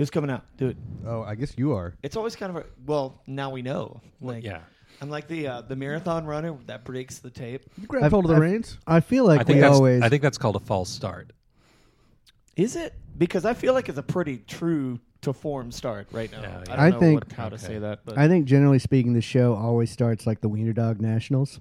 Who's coming out? Do it. Oh, I guess you are. It's always kind of a well. Now we know. Like, yeah. I'm like the uh, the marathon runner that breaks the tape. You grab I've- hold of the I've- reins. I feel like I think we that's always. I think that's called a false start. Is it? Because I feel like it's a pretty true to form start right now. Yeah, I don't I know think- what, how to Okay. say that, but I think generally speaking, the show always starts like the Wiener Dog Nationals,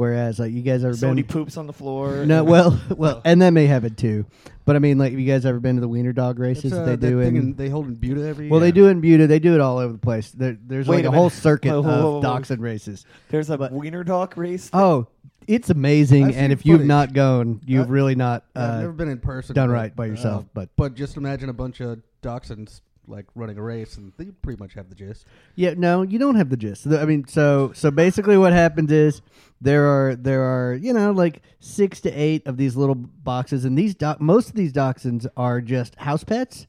whereas like you guys ever somebody been? poops on the floor. No, well, well, Oh. and that may have it too. But I mean, like, have you guys ever been to the Wiener Dog races uh, that they do that thing in? in- they hold in Buda every. well, they do it in Buda. They do it all over the place. There, there's Wait like a a, whole minute. circuit Whoa, whoa, whoa, whoa. of dachshund races. there's a but- wiener dog race. Oh, it's amazing. I've and if you've footage. not gone, you've I- really not. Yeah, I've Uh, never been in person. done but, right by yourself, uh, but- but just imagine a bunch of dachshunds like running a race, and they pretty much have the gist. Yeah, no, you don't have the gist. I mean, so so basically, what happens is there are there are you know like six to eight of these little boxes, and these do- most of these dachshunds are just house pets,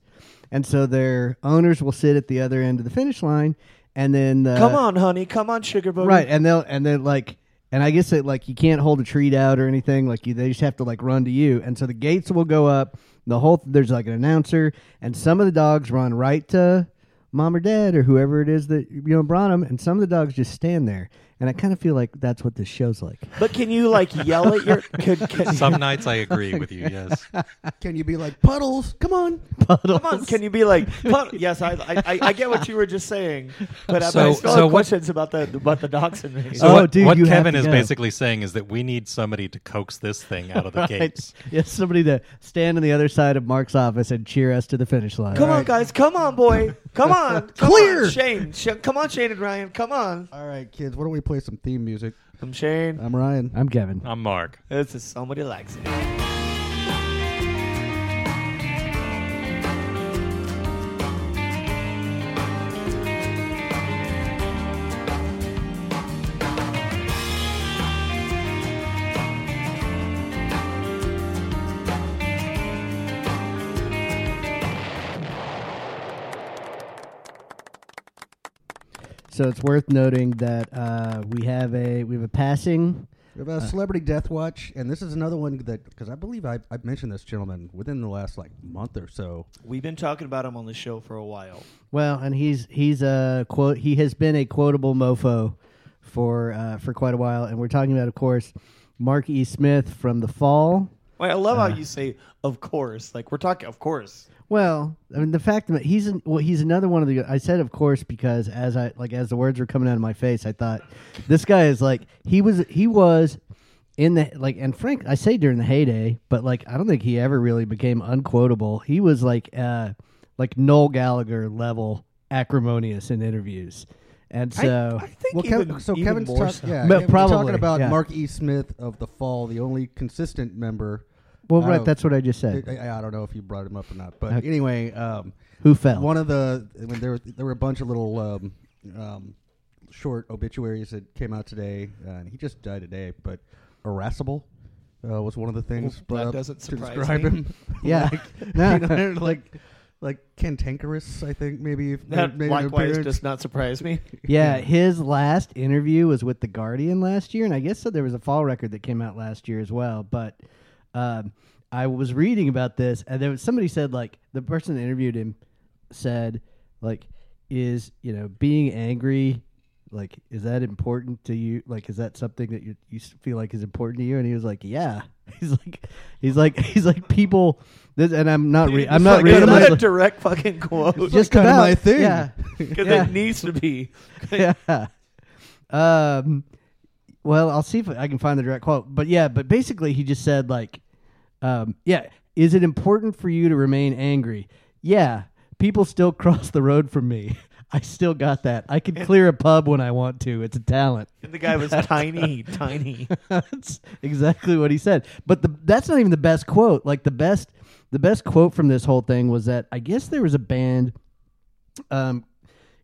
and so their owners will sit at the other end of the finish line, and then uh, come on, honey, come on, sugar booty. right, and they'll and then like. And I guess it like you can't hold a treat out or anything. Like you, they just have to like run to you. And so the gates will go up. The whole there's like an announcer, and some of the dogs run right to mom or dad or whoever it is that you know brought them, and some of the dogs just stand there. And I kind of feel like that's what this show's like. But can you like yell at your? Could, can, Some nights I agree with you. Yes. Can you be like puddles? Come on. puddles. come on, can you be like? "Pun-" Yes, I, I I- I get what you were just saying, but, I- but I So- still so have what- questions about the about the dachshund race. So Oh, what, dude, what you have Kevin to is go. basically saying is that we need somebody to coax this thing out of the gates. Yes, somebody to stand on the other side of Mark's office and cheer us to the finish line. Come on, guys, come on, boy, come on, come Clear. on, Shane, Sh- come on, Shane and Ryan, come on. All right, kids. Why don't we play some theme music? I'm Shane. I'm Ryan. I'm Kevin. I'm Mark. This is somebody likes it. So it's worth noting that uh, we have a we have a passing. We have a celebrity death watch, and this is another one that because I believe I I mentioned this gentleman within the last like month or so. We've been talking about him on the show for a while. Well, and he's he's a quote. He has been a quotable mofo for uh, for quite a while, and we're talking about, of course, Mark E. Smith from The Fall. Wait, I love Uh. how you say "of course." Like we're talking, of course. Well, I mean, the fact that he's an, well, he's another one of the. I said, of course, because as I like as the words were coming out of my face, I thought this guy is like he was he was in the like and Frank. I say during the heyday, but like I don't think he ever really became unquotable. He was like uh like Noel Gallagher level acrimonious in interviews, and so I, I think Well, even, Kevin, so even Kevin's more talk, so. yeah, But Kevin's probably, talking about yeah. Mark E. Smith of the Fall, the only consistent member. Well, right, that's what I just said. I- I don't know if you brought him up or not, but Okay. anyway, um, Who fell? one of the I mean, there were there were a bunch of little um, um, short obituaries that came out today, uh, and he just died today. But irascible uh, was one of the things Well, brought that up doesn't to surprise describe me. him. Yeah. like, No. you know, like like cantankerous. I think maybe if That made an likewise appearance. does not surprise me. Yeah, his last interview was with the Guardian last year, and I guess so there was a fall record that came out last year as well. But um, I was reading about this, and there was somebody said like the person that interviewed him said like is you know being angry like is that important to you like is that something that you you feel like is important to you and he was like yeah he's like he's like he's like people this and i'm not re- i'm not like, reading my- a direct fucking quote? just kinda about my thing. yeah Because Yeah. it needs to be. yeah. Um. Well, I'll see if I can find the direct quote. But yeah, but basically, he just said like, um, yeah. Is it important for you to remain angry? Yeah. People still cross the road from me. I still got that. I can clear a pub when I want to. It's a talent. And the guy was tiny, tiny. that's exactly what he said. But the that's not even the best quote. Like the best the best quote from this whole thing was that I guess there was a band um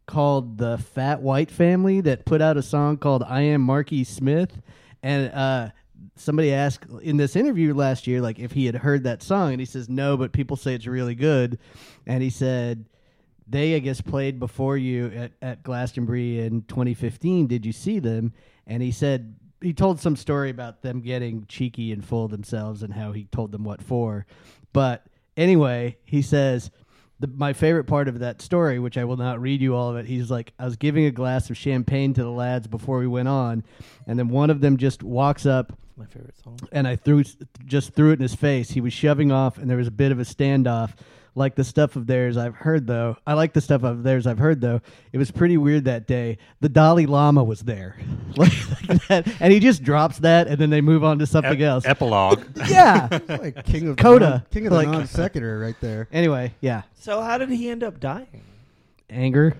called the Fat White Family that put out a song called I Am Marky Smith and uh somebody asked in this interview last year like if he had heard that song and he says no but people say it's really good and he said they I guess played before you at, at Glastonbury in 2015. Did you see them? And he said he told some story about them getting cheeky and full themselves and how he told them what for. But anyway, he says the, my favorite part of that story, which I will not read you all of it, he's like, I was giving a glass of champagne to the lads before we went on, and then one of them just walks up My favorite song. and I threw just threw it in his face. He was shoving off, and there was a bit of a standoff. Like the stuff of theirs I've heard though. I like the stuff of theirs I've heard though. It was pretty weird that day. The Dalai Lama was there, like, like that, and he just drops that, and then they move on to something Ep- else. Epilogue. yeah. like king of Coda. the non, king of the Like- non sequitur right there. Anyway, yeah. So how did he end up dying? Anger.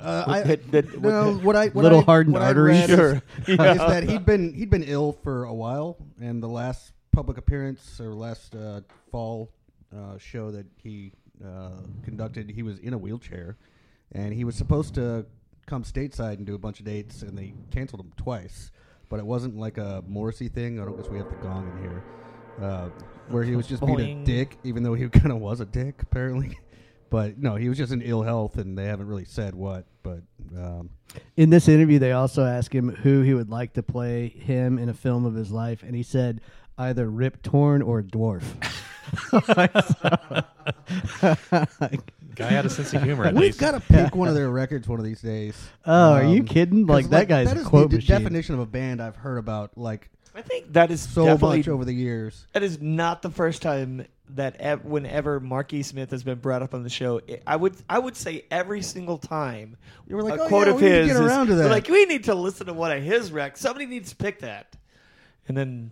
Uh, I, hit- that- no, what I what Little I, hardened what I arteries. read is- Sure. is that he'd been he'd been ill for a while, and the last public appearance or last uh, fall uh, show that he uh, conducted, he was in a wheelchair, and he was supposed to come stateside and do a bunch of dates, and they canceled him twice. But it wasn't like a Morrissey thing. I don't guess we have the gong in here, uh, where he was just being a dick, even though he kind of was a dick apparently. But no, he was just in ill health, and they haven't really said what. But um, In this interview, they also asked him who he would like to play him in a film of his life, and he said either Rip Torn or Dwarf. Guy had a sense of humor at We've least. got to pick one of their records one of these days. Oh, are you Um, kidding? 'cause, Like, that guy's that a is quote the machine. definition of a band I've heard about like I think that is so definitely much over the years. that is not the first time that ev- whenever Marky Smith has been brought up on the show, it, I would I would say every single time You were like, a "Oh, quote yeah, of we need to his get is, around to that." like we need to listen to one of his recs. Somebody needs to pick that, and then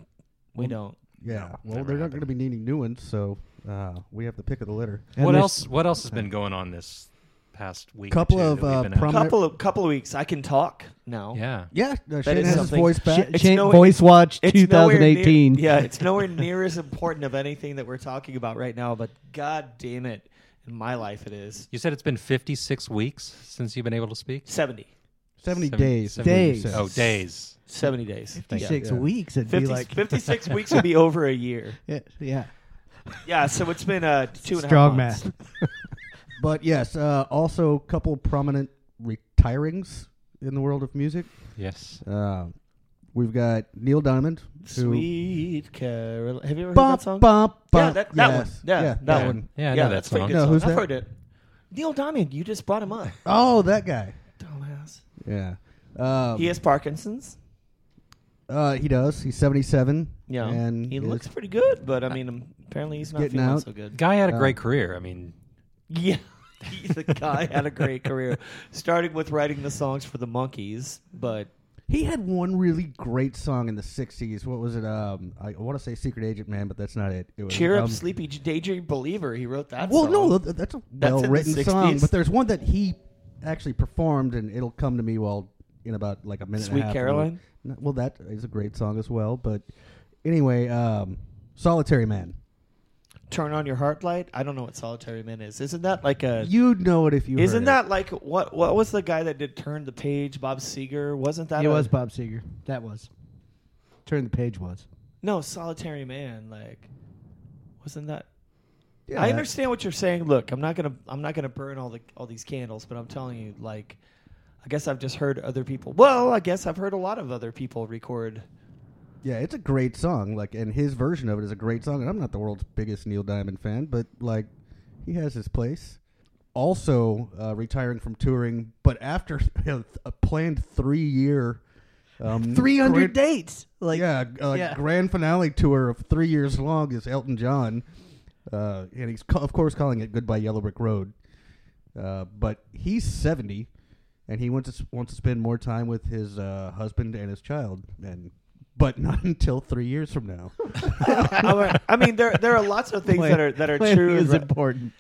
we don't. Yeah, well, they're not going to be needing new ones, so uh, we have the pick of the litter. And what else? What else has been going on this past week? or Couple two of, uh, been prom- Couple of couple of weeks, I can talk now. yeah. Yeah, uh, Shane is has his voice back. It's Cha- nowhere- Voice Watch It's nowhere near- 2018. yeah, it's nowhere near as important of anything that we're talking about right now, but god damn it, in my life it is. You said it's been 56 weeks since you've been able to speak. 70. 70 Seven- days. seven- Days. Days. Oh, days. 70 days. 56 Yeah. weeks. It'd 50, be like 56 weeks would be over a year. Yeah, yeah. Yeah, so it's been uh, two and a half Strong months. math. But yes, uh, also a couple prominent retirings in the world of music. Yes. Uh, we've got Neil Diamond. Sweet Carol. Have you ever heard Bump, that song? bump, yeah, that, that Yes. one. Yeah, that that one. one. Yeah, I know that that's a song. No, song. who's I've that? heard it. Neil Diamond, you just brought him up. Oh, that guy. Dumbass. Yeah. Um, he has Parkinson's. Uh, he does. He's 77. Yeah, and he looks pretty good, but I mean, um, apparently he's not Getting feeling out. so good. Guy had a Uh, great career. I mean, Yeah, he, the guy had a great career, starting with writing the songs for the Monkees, but He had one really great song in the '60s. What was it? Um, I want to say "Secret Agent Man," but that's not it. it was, "Cheer Up, um, Sleepy Daydream Believer." He wrote that. Well, song. no, that's a That's in the well-written song. But there's one that he actually performed, and it'll come to me while in about like a minute. and Sweet a half Caroline. No, Well, that is a great song as well. But anyway, um, "Solitary Man." "Turn on Your Heart Light." I don't know what "Solitary Man" is. Isn't that like a? You'd know it if you. Isn't that like what? What was the guy that did "Turn the Page"? Bob Seger. Wasn't that? It a- was Bob Seger. That was. Turn the page was. No, "Solitary Man." Like, wasn't that? It? Yeah, I understand what you're saying. Look, I'm not gonna I'm not gonna burn all the all these candles, but I'm telling you, like, I guess I've just heard other people. Well, I guess I've heard a lot of other people record. Yeah, it's a great song. Like, and his version of it is a great song. And I'm not the world's biggest Neil Diamond fan, but like, he has his place. Also, uh, retiring from touring, but after a planned three year, um, 300 grand- dates. Like, yeah, uh, yeah. grand finale tour of three years long is Elton John, uh, and he's ca- of course calling it Goodbye Yellow Brick Road. Uh, but he's seventy, and he wants to s- wants to spend more time with his uh, husband and his child, and but not until three years from now. I mean, there there are lots of things that are that are true. and is re- important.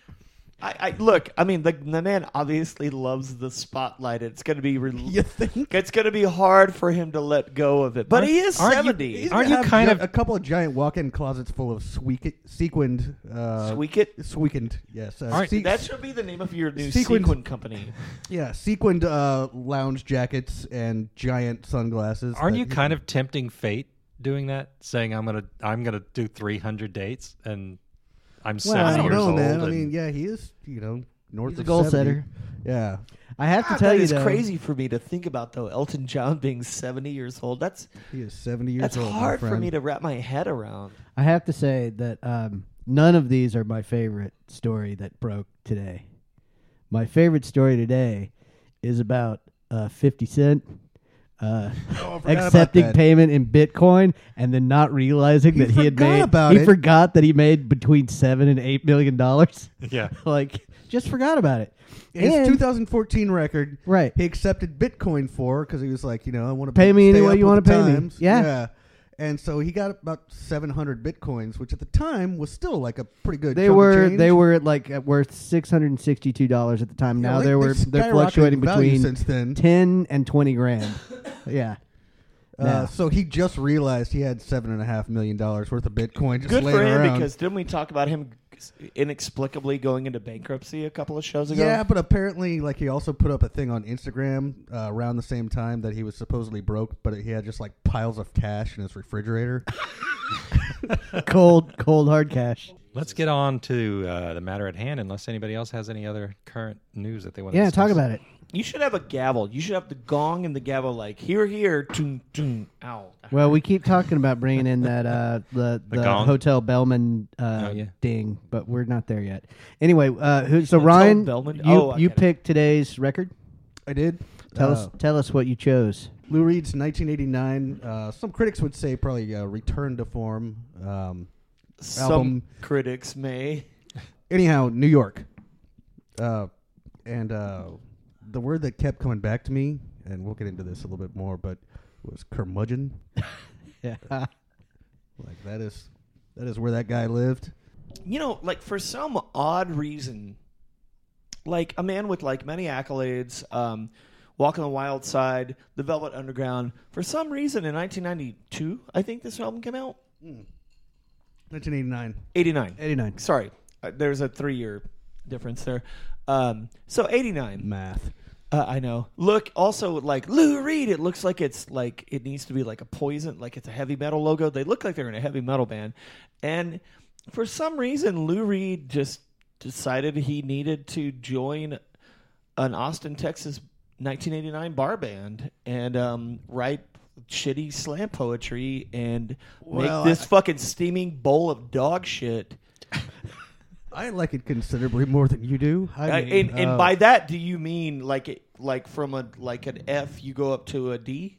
I, I look. I mean, the the man obviously loves the spotlight. It's going to be re- you think? it's going to be hard for him to let go of it. But he is Aren't you- seventy. He's Aren't you kind of- a couple of giant walk-in closets full of sweek- sequined, uh, Squeak it. Yes. Uh, Aren't- se- That should be the name of your new Sequined- sequin company. yeah, sequined uh, lounge jackets and giant sunglasses. aren't that you he- kind of tempting fate doing that? Saying I'm gonna I'm gonna do 300 dates and I'm Well, 70 I don't years know, old. man. I and- mean, yeah, he is. You know, north He's a of goal 70. setter. Yeah, I have to God, tell that you, is though, crazy for me to think about, though. Elton John being seventy years old. That's he is seventy years that's old. my hard for friend. me to wrap my head around. I have to say that um, none of these are my favorite story that broke today. My favorite story today is about uh, 50 Cent uh, Oh, I forgot about accepting payment in Bitcoin and then not realizing He that he had forgot made. about he it. forgot that he made between seven and eight million dollars. Yeah. like, just forgot about it. His And- 2014 record, Right. He accepted Bitcoin for because he was like, you know, I want to Pay me any way you wanna pay me. Yeah. yeah. And so he got about 700 bitcoins, which at the time was still like a pretty good. They were change. they were at like at worth six hundred and sixty two dollars at the time. Yeah, now they, they were they are fluctuating between since then. ten and twenty grand. yeah. Uh, Now. so he just realized he had seven and a half million dollars worth of Bitcoin just Good laying for him around. because didn't we talk about him inexplicably going into bankruptcy a couple of shows ago? Yeah, but apparently, like he also put up a thing on Instagram uh, around the same time that he was supposedly broke, but he had just like piles of cash in his refrigerator. cold cold hard cash. Let's get on to uh, the matter at hand, unless anybody else has any other current news that they want. Yeah, to talk about it. You should have a gavel. You should have the gong and the gavel like here, here, toon, toon, ow. Well, we keep talking about bringing in that uh, the The the, gong? Hotel Bellman uh, Oh, yeah. ding, but we're not there yet. Anyway, uh, who, so Hotel Ryan, Bellman? you Oh, I you get it. picked today's record. I did. Tell Uh, us tell us what you chose. Lou Reed's 1989. Uh, some critics would say probably uh, return to form. Um, Some album. critics may. anyhow, New York. Uh, and uh, the word that kept coming back to me, and we'll get into this a little bit more, but was curmudgeon. Yeah. Like that is that is where that guy lived. You know, like for some odd reason, like a man with like many accolades, um, Walk on the Wild Side, The Velvet Underground. For some reason, in 1992, I think this album came out. 1989. 89. 89. Sorry, uh, there's a three-year difference there. Um, so 89. Math. Uh, I know. Look, also like Lou Reed. It looks like it's like it needs to be like a poison, like it's a heavy metal logo. They look like they're in a heavy metal band, and for some reason, Lou Reed just decided he needed to join an Austin, Texas, 1989 bar band and um, write shitty slam poetry and Well, make this I- fucking steaming bowl of dog shit. I like it considerably more than you do. I mean, and and uh, by that, do you mean like it, like from a like an F, you go up to a D?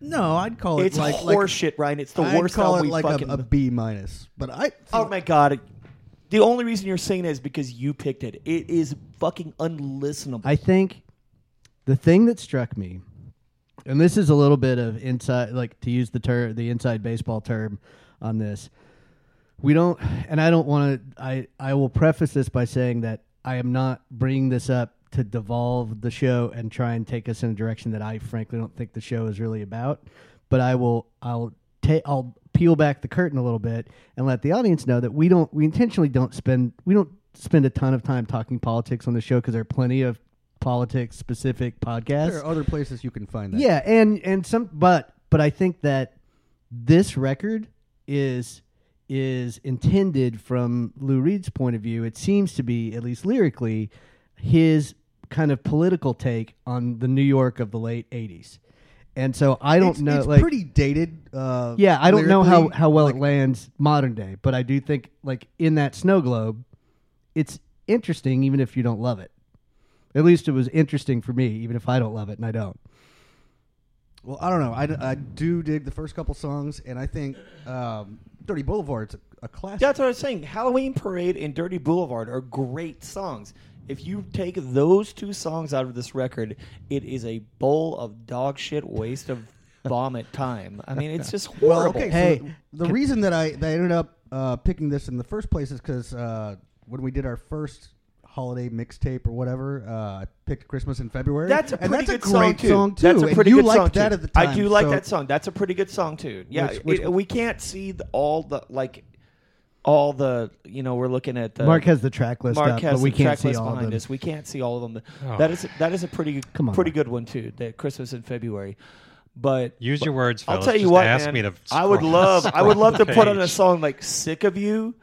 no, I'd call it It's like horseshit, Ryan. It's the I'd worst call it like fucking. a, a B minus. But I oh my god! The only reason you're saying that is because you picked it. It is fucking unlistenable. I think the thing that struck me, and this is a little bit of inside, like to use the term, the inside baseball term on this. We don't, and I don't want to. I I will preface this by saying that I am not bringing this up to devolve the show and try and take us in a direction that I frankly don't think the show is really about. But I will. I'll take. I'll peel back the curtain a little bit and let the audience know that we don't. We intentionally don't spend. We don't spend a ton of time talking politics on the show because there are plenty of politics specific podcast. there are other places you can find that. Yeah, and and some, but but I think that this record is is intended from Lou Reed's point of view. It seems to be, at least lyrically, his kind of political take on the New York of the late '80s. And so I don't it's, know, It's like, pretty dated. Uh, yeah, I don't know how how well Like, it lands modern day, but I do think, like in that snow globe, it's interesting, even if you don't love it. At least it was interesting for me, even if I don't love it, and I don't. Well, I don't know. I, I do dig the first couple songs, and I think um, "Dirty Boulevard's a, a classic. That's what I was saying. Halloween Parade and Dirty Boulevard are great songs. If you take those two songs out of this record, it is a bowl of dog shit waste of vomit time. I mean, it's just Well, horrible. okay. Hey, so the reason that I that I ended up uh, picking this in the first place is because uh, when we did our first holiday mixtape or whatever, uh, I picked Christmas in February. That's a and pretty that's good a great song too. song too. That's a and pretty you good liked song that too. at the time. I do like so- that song. That's a pretty good song too. Yeah, Which- which- it- we can't see the, all the like all the you know we're looking at the Mark has the track list Mark up, has but we the can't track see list all behind them. us. We can't see all of them. Oh. That is that is a pretty Come on, pretty Mark. good one too. That Christmas in February, but Use your words, I'll fellas. tell you Just what, ask man. me to I would love, I would love to put on a song like "Sick of You,"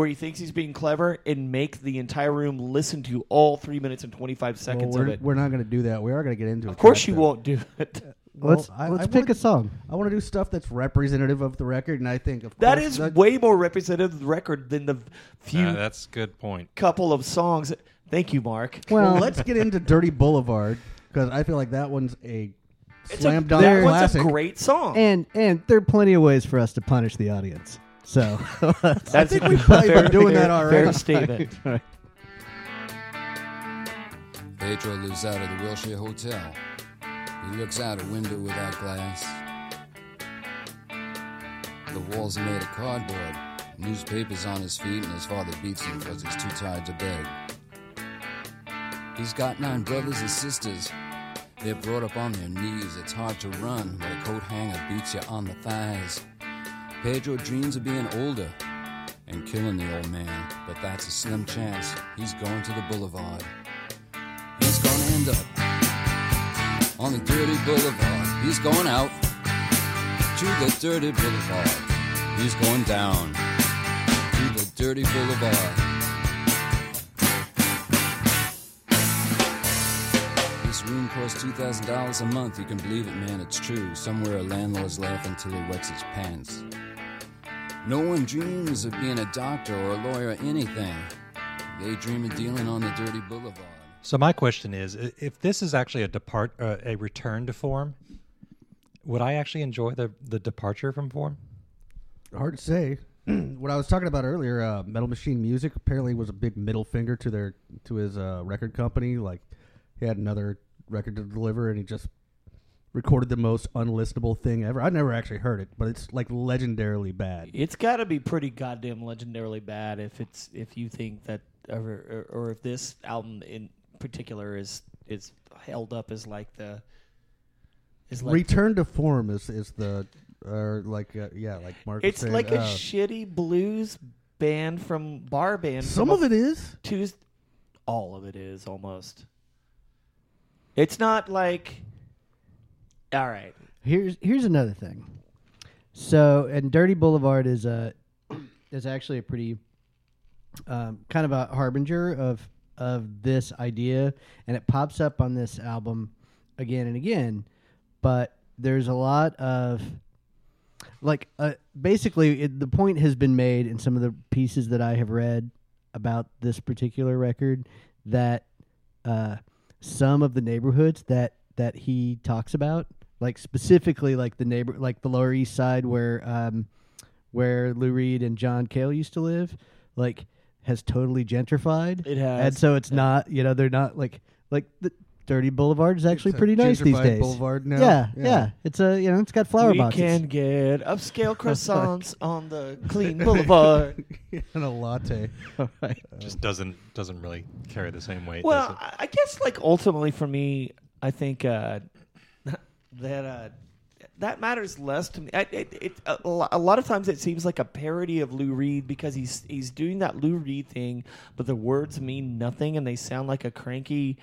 where he thinks he's being clever, and make the entire room listen to all three minutes and twenty five seconds we're, of it. we're not going to do that. We are going to get into it. Of course, you won't do it. Well, let's I- let's I pick wanna- a song. I want to do stuff that's representative of the record, and I think of That course, is that- way more representative of the record than the few Uh, that's good point. couple of songs. Thank you, Mark. Well, Well, let's get into Dirty Boulevard because I feel like that one's a It's slam a, dunk that one's a great song. and and there are plenty of ways for us to punish the audience. So That's I think we've probably been doing fair, that already. Fair statement. Pedro lives out of the Wilshire Hotel. He looks out a window without glass. The walls are made of cardboard. Newspapers on his feet, and his father beats him because he's too tired to beg. He's got nine brothers and sisters. They're brought up on their knees. It's hard to run when a coat hanger beats you on the thighs. Pedro dreams of being older and killing the old man, but that's a slim chance. He's going to the boulevard. He's gonna end up on the dirty boulevard. He's going out to the dirty boulevard. He's going down to the dirty boulevard. This room costs two thousand dollars a month. You can believe it, man. It's true. Somewhere a landlord's laughing till he wets his pants. No one dreams of being a doctor or a lawyer or anything. They dream of dealing on the dirty boulevard. So my question is, if this is actually a depart, uh, a return to form, would I actually enjoy the the departure from form? Hard to say. what I was talking about earlier, uh, Metal Machine Music apparently was a big middle finger to their to his uh, record company. Like he had another record to deliver, and he just recorded the most unlistenable thing ever. I've never actually heard it, but it's like legendarily bad. It's got to be pretty goddamn legendarily bad if it's if you think that or, or, or if this album in particular is is held up as like the is like Return to form is is the or like uh, yeah, like Mark. it's like a uh, shitty blues band from bar band. some of it is. Tues all of it is almost. It's not like. All right. Here's here's another thing. So, and Dirty Boulevard is a is actually a pretty um, kind of a harbinger of of this idea, and it pops up on this album again and again. But there's a lot of like uh, basically it, the point has been made in some of the pieces that I have read about this particular record that uh, some of the neighborhoods that that he talks about, like specifically like the neighbor, like the Lower East Side where um, where Lou Reed and John Cale used to live, like has totally gentrified. It has. and so it's not you know they're not like like the Dirty Boulevard is actually It's pretty nice these days. boulevard now. Yeah, yeah, Yeah. It's a you know it's got flower we boxes. can get upscale croissants on the clean boulevard. and a latte. Right. Just doesn't doesn't really carry the same weight. Well, does it? I I guess like ultimately for me, I think uh, that uh, that matters less to me. I, it, it, a, a lot of times it seems like a parody of Lou Reed because he's he's doing that Lou Reed thing, but the words mean nothing and they sound like a cranky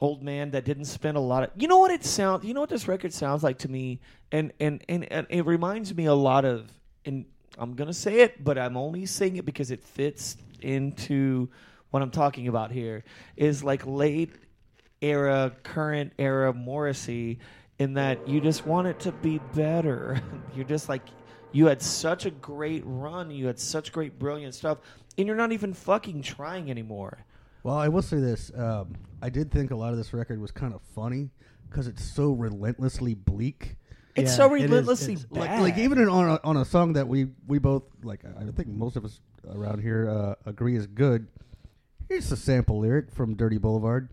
old man that didn't spend a lot of. You know what it sounds? You know what this record sounds like to me, and and and, and it reminds me a lot of. And I'm gonna say it, but I'm only saying it because it fits into what I'm talking about here. Is like late era, current era Morrissey, in that you just want it to be better. You're just like. You had such a great run. You had such great, brilliant stuff, and you're not even fucking trying anymore. Well, I will say this. Um, I did think a lot of this record was kind of funny because it's so relentlessly bleak. It's Yeah, so relentlessly it's- Like, bad. like even in, on a, on a song that we we both like, I think most of us around here uh, agree is good. Here's a sample lyric from Dirty Boulevard: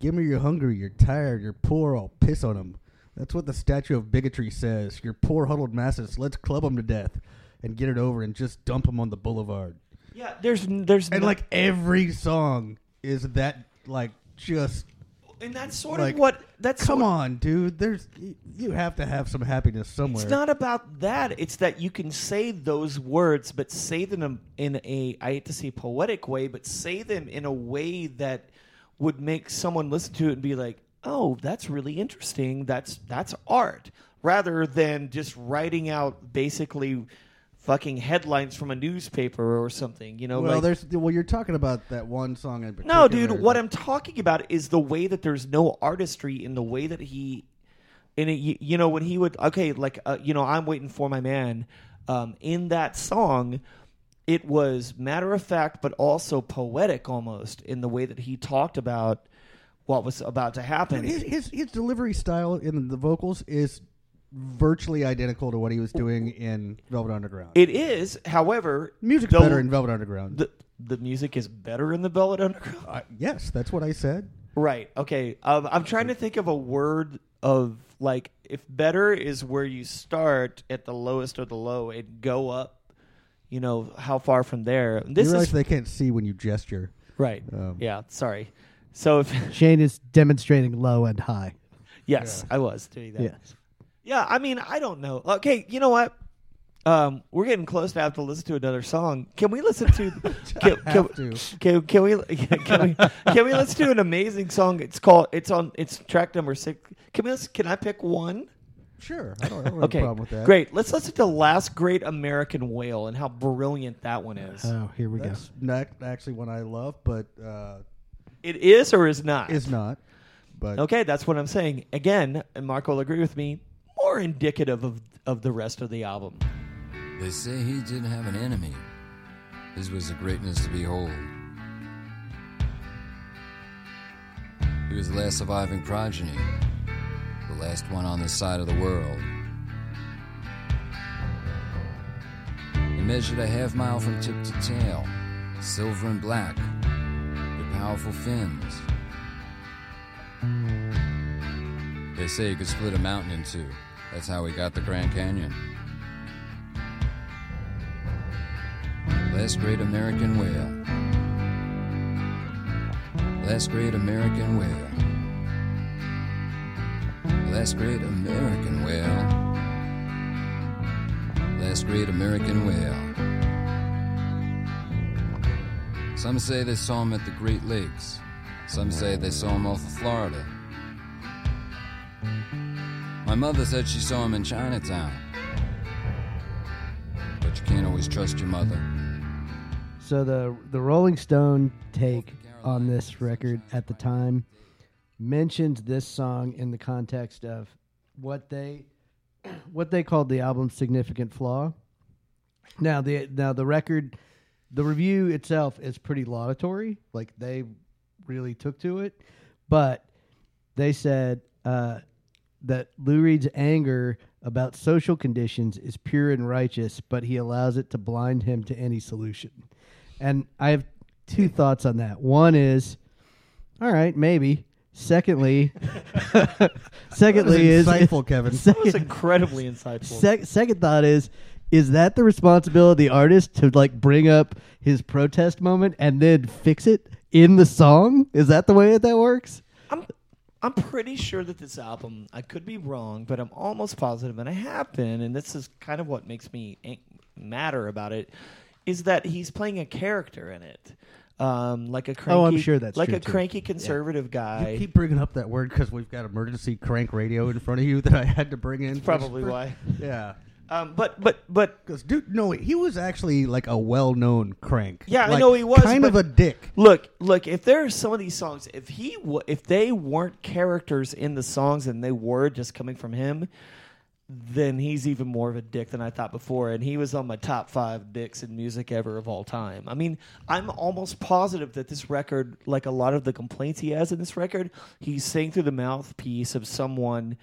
"Give me you're hungry, you're tired, you're poor. I'll piss on them." That's what the statue of bigotry says. You're poor, huddled masses. Let's club them to death and get it over, and just dump them on the boulevard. yeah, there's there's And no- like every song is that like just and that's sort like, of what that's come sort- on, dude. There's you have to have some happiness somewhere. It's not about that. It's that you can say those words, but say them in a I hate to say poetic way, but say them in a way that would make someone listen to it and be like, "Oh, that's really interesting. That's that's art." Rather than just writing out basically fucking headlines from a newspaper or something, you know, well, like there's well, you're talking about that one song in particular. No, dude, what I'm talking about is the way that there's no artistry in the way that he in it, you, you know when he would okay like uh, you know I'm waiting for my man um, in that song it was matter of fact but also poetic almost in the way that he talked about what was about to happen His, his his delivery style in the vocals is virtually identical to what he was doing in Velvet Underground. it is however Music's the- better in Velvet Underground. the, the music is better in the Velvet Underground Uh, yes, that's what I said. Right. Okay. Um, I'm trying to think of a word of like if better is where you start at the lowest of the low and go up. You know how far from there. This you realize is they can't see when you gesture. right. Um, yeah. Sorry. So if Shane is demonstrating low and high. yes, I was doing that. Yes. Yeah. I mean, I don't know. Okay. You know what? Um, we're getting close to have to listen to another song. Can we listen to? Can, can, have to. can, can we? Can we? Can we listen to an amazing song? It's called. It's on. It's track number six. Can we? listen- Can I pick one? Sure, I don't, I don't have Okay, a problem with that. great. Let's listen to "Last Great American Whale" and how brilliant that one is. Oh, here we go. That's not actually one I love, but uh, it is or is not. is not. But okay. That's what I'm saying. Again, and Mark will agree with me. More indicative of of the rest of the album. They say he didn't have an enemy. His was a greatness to behold. He was the last surviving progeny, the last one on this side of the world. He measured a half mile from tip to tail, silver and black, with powerful fins. They say you could split a mountain in two. That's how we got the Grand Canyon. Last great American whale. Last great American whale. Last great American whale. Last great American whale. Some say they saw him at the Great Lakes. Some say they saw him off of Florida. My mother said she saw him in Chinatown. But you can't always trust your mother. So the the Rolling Stone take on this record at the time mentions this song in the context of what they what they called the album's significant flaw. Now the now the record the review itself is pretty laudatory, like they really took to it, but they said uh, that Lou Reed's anger about social conditions is pure and righteous, but he allows it to blind him to any solution. And I have two thoughts on that. One is, all right, maybe. Secondly, secondly is insightful, Kevin. That was incredibly insightful. sec- second thought is, is that the responsibility of the artist to like bring up his protest moment and then fix it in the song? Is that the way that, that works? I'm I'm pretty sure that this album, I could be wrong, but I'm almost positive, and I have been, and this is kind of what makes me ang- matter about it, is that he's playing a character in it. Um, like a cranky, Oh, I'm sure that's like true, a too. cranky conservative guy. You keep bringing up that word because we've got emergency crank radio in front of you that I had to bring in. Probably why. Yeah. Um, but but but Because, dude, no, he was actually like a well-known crank. Yeah, I Like, know he was, kind of but- a dick. Look, look. If there are some of these songs, if he, w- if they weren't characters in the songs and they were just coming from him, then he's even more of a dick than I thought before. And he was on my top five dicks in music ever of all time. I mean, I'm almost positive that this record, like a lot of the complaints he has in this record, he's saying through the mouthpiece of someone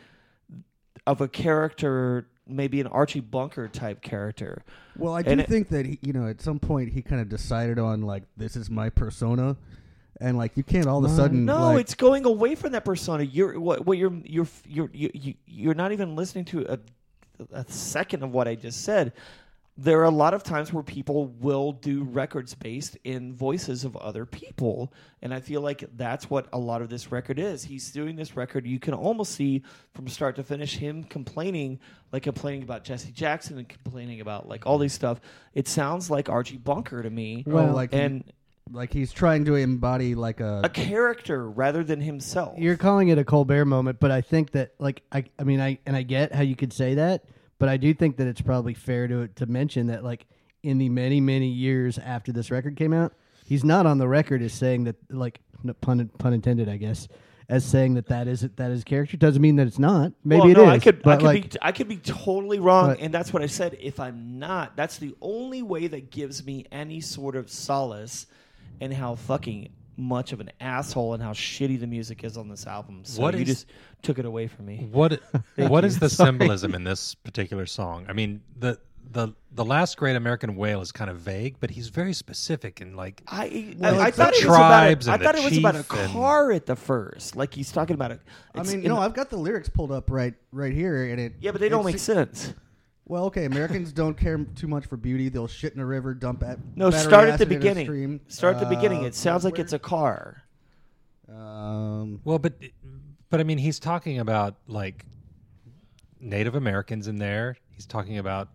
of a character, maybe an Archie Bunker type character. Well, I do And it- think that he, you know, at some point he kind of decided on like this is my persona, and like you can't all of a sudden. No, like, it's going away from that persona. You're what, what you're you're you're you, you, you're not even listening to a, a second of what I just said. There are a lot of times where people will do records based in voices of other people, and I feel like that's what a lot of this record is. He's doing this record. You can almost see from start to finish him complaining, like complaining about Jesse Jackson and complaining about like all these stuff. It sounds like Archie Bunker to me, well, Oh, like he- and like he's trying to embody like a. a character rather than himself. You're calling it a Colbert moment, but I think that like I I mean I and I get how you could say that, but I do think that it's probably fair to to mention that like in the many many years after this record came out, he's not on the record as saying that like no, pun pun intended I guess as saying that that is that is character. Doesn't mean that it's not. Maybe well, no, is. I could, I could like, be, I could be totally wrong, But- and that's what I said. If I'm not, that's the only way that gives me any sort of solace in how fucking much of an asshole and how shitty the music is on this album. So What you is- just took it away from me. What what you. is the Sorry. symbolism in this particular song? I mean, the the the last great American whale is kind of vague, but he's very specific and like I Well, I, I thought it was about tribes a, I thought it was about a chief and- car at the first. Like he's talking about it. I mean, no, I've got the lyrics pulled up right right here, and it. yeah, but they don't make it's- sense. Well, okay, Americans don't care too much for beauty. They'll shit in a river, dump at No, battery start at the acid in a beginning. stream. Start at the beginning. Uh, It sounds like it's a car. Um, well, but but I mean, he's talking about like Native Americans in there. He's talking about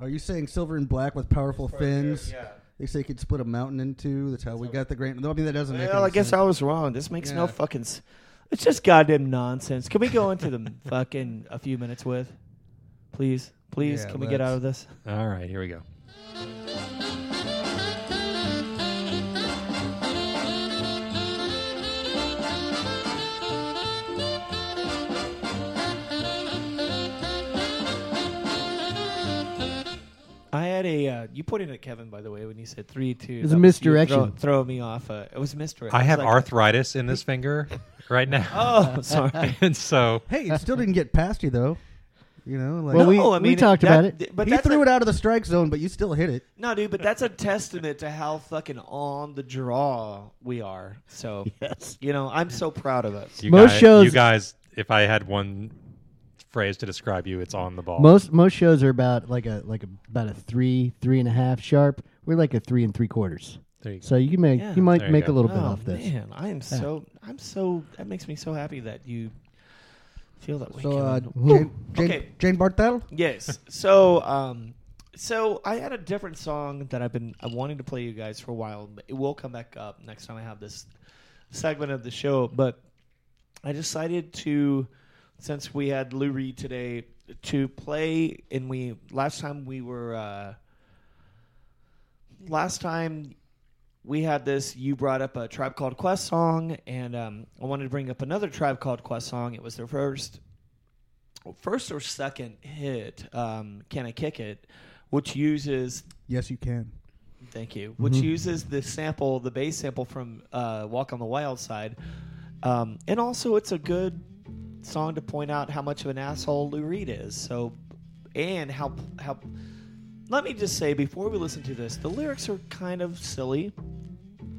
are you saying silver and black with powerful fins? They say you could split a mountain in two. That's how we got the grain. No, I mean that doesn't make Well, any I guess sense. I was wrong. This makes no Yeah. fucking. S- it's just goddamn nonsense. Can we go into the fucking a few minutes with, please, please? Yeah, Can we get let's. out of this? all right. Here we go. I had a. Uh, you pointed at Kevin, by the way, when you said three, two. was a that you misdirection. Throw, throw me off. Uh, it was misdirection. I It's have like- arthritis in this finger right now, Oh, sorry. and so Hey, it still didn't get past you though. You know, like Well, we- No, I we talked that- about it. But he threw a- it out of the strike zone, but you still hit it. No, dude, but that's a testament to how fucking on the draw we are. So, Yes. you know, I'm so proud of us. you Most guys, shows- you guys, if I had one phrase to describe you, it's on the ball. most most shows are about like a like a, about a three three and a half sharp. We're like a three and three quarters. there you go. So you can make Yeah. you might you make go. a little bit oh, off this. man, I am so I'm so that makes me so happy that you feel that way. So, uh, Jane, Jane, Okay. Jane Bartel. yes. So, um, so I had a different song that I've been uh, wanting to play you guys for a while. But it will come back up next time I have this segment of the show. But I decided to, since we had Lou Reed today, to play. And we last time we were uh, last time we had this. You brought up a Tribe Called Quest song, and um, I wanted to bring up another Tribe Called Quest song. It was their first, first or second hit. Um, Can I Kick It? Which uses Yes, you can. Thank you. Which uses the sample, the bass sample from uh, "Walk on the Wild Side," um, and also it's a good song to point out how much of an asshole Lou Reed is. So, and how how. Let me just say before we listen to this, the lyrics are kind of silly,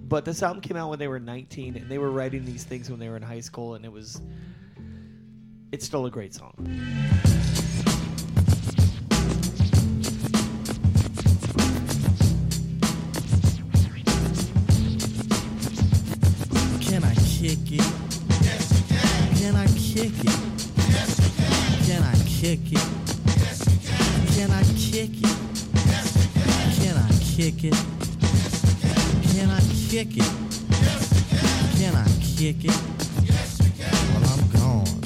but this album came out when they were 19, and they were writing these things when they were in high school, and it was. It's still a great song. Can I kick it? Yes, you can. Can I kick it? Yes, you can. Can I kick it? Yes, you can. Can I kick it? Yes, you can. Can I kick it? Can I kick it? Yes, you can. Can I kick it? Yes, you can. Well, I'm gone.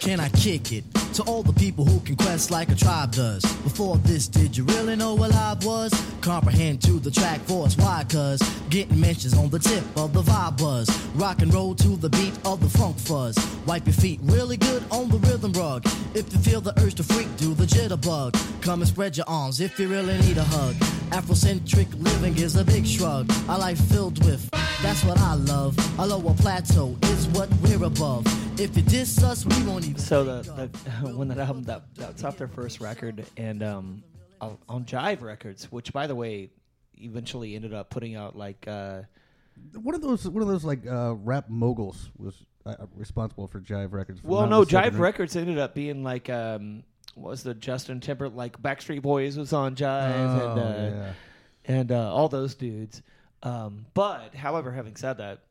Can I kick it? To all the people who can quest like a tribe does. Before this, did you really know what I was? Comprehend to the track force, why? Cuz getting mentions on the tip of the vibe buzz. Rock and roll to the beat of the funk fuzz. Wipe your feet really good on the rhythm rug. If you feel the urge to freak, do the jitterbug. Come and spread your arms if you really need a hug. Afrocentric living is a big shrug. A life filled with, that's what I love. A lower plateau is what we're above. If you diss us, we won't even. So the, the when that album that that's off their first record and um on on Jive Records, which by the way eventually ended up putting out like uh One of those, one of those like uh, rap moguls was uh, responsible for Jive Records. if well no Jive right? Records ended up being like um what was the Justin Timberlake like Backstreet Boys was on Jive and Oh, uh, yeah. and uh, all those dudes. Um, but however, having said that,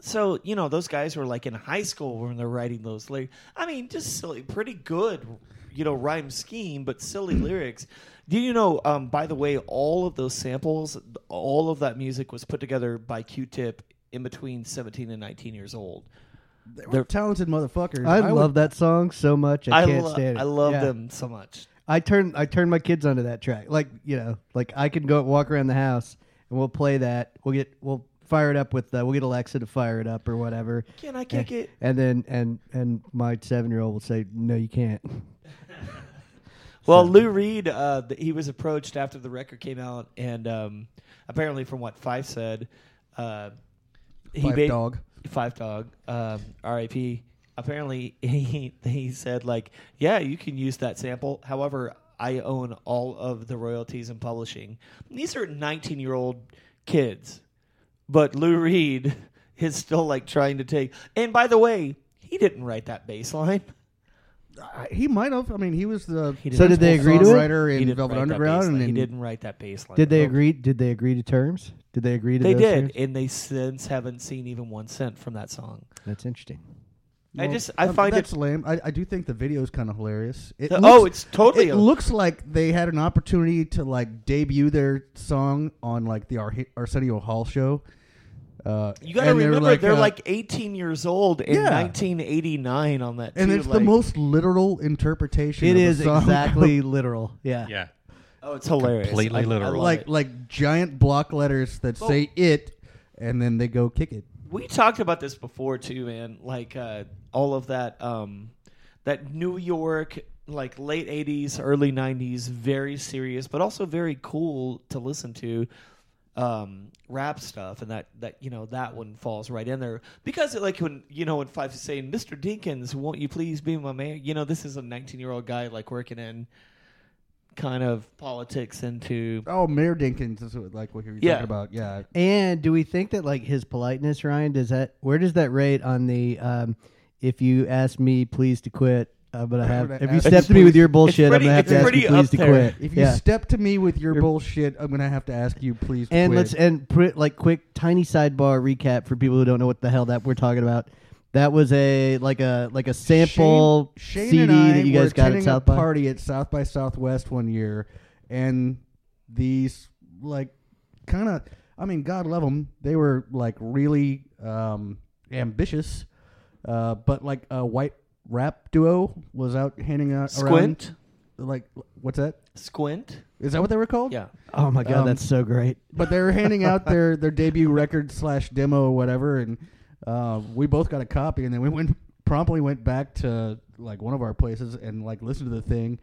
so you know those guys were like in high school when they're writing those lyrics. I mean, just silly, pretty good, you know, rhyme scheme, but silly lyrics. Do you know? Um, by the way, all of those samples, all of that music was put together by Q-Tip in between seventeen and nineteen years old. They were talented motherfuckers. I, would- love that song so much. I, I, can't lo- stand it. I love Yeah. them so much. I turn I turn my kids onto that track. Like you know, like I can go walk around the house and we'll play that. We'll get we'll fire it up with. Uh, we'll get Alexa to fire it up or whatever. Can I kick it? And then and and my seven year old will say, "No, you can't." Well, Lou Reed, uh, he was approached after the record came out, and um, apparently, from what Phife said, uh, he Five ba- Dog. Phife Dawg, um, R.I.P. Apparently, he he said like, yeah, you can use that sample. However, I own all of the royalties and publishing. These are 19 year old kids, but Lou Reed is still like trying to take. And by the way, he didn't write that bass line. Uh, he might have. I mean, he was the He So did they agree to it? songwriter He in didn't Velvet write that Underground, bass and line. he then didn't write that bass line. Did they No. agree? Did they agree to terms? Did they agree to? They those did, terms? and they since haven't seen even one cent from that song. That's interesting. I Well, just I um, find that's it. lame. I, I do think the video is kind of hilarious. It The- looks- oh, it's totally It a- looks like they had an opportunity to like debut their song on like the Ar- Arsenio Hall show. Uh, You got to and they were remember they're uh, like 18 years old in Yeah. 1989 on that. and too, it's the like- most literal interpretation. It of a is song. exactly literal. Yeah. Yeah. Oh, it's hilarious. Completely I- I literal. love like it. like giant block letters that Well- say it, and then they go kick it. we talked about this before too, man. Like uh, all of that, um, that New York, like late '80s, early '90s, very serious, but also very cool to listen to. Um, rap stuff, and that that you know that one falls right in there because like when you know when Phife is saying, "Mr. Dinkins, won't you please be my man?" You know, this is a 19 year old guy like working in kind of politics into Oh, Mayor Dinkins is what, like what you were Yeah. talking about. Yeah, And do we think that like his politeness, Ryan, does that where does that rate on the um if you ask me please to quit, I'm gonna have if you step to me with your bullshit, pretty- I'm gonna have it's to ask pretty you please up to there. quit. if you yeah. step to me with your bullshit, I'm gonna have to ask you please. To and quit. let's and put like quick tiny sidebar recap for people who don't know what the hell that we're talking about. That was a like a like a sample Shane, Shane CD and I that you were guys got at attending South a by. party at South by Southwest one year, and these like kind of, I mean, God love them, they were like really um, ambitious, uh, but like a white rap duo was out handing out around, Squint. like what's that? Squint. Is that what they were called? Yeah. Oh my god, Um, that's so great. but they were handing out their their debut record slash demo or whatever, and uh, we both got a copy, and then we went promptly went back to like one of our places and like listened to the thing,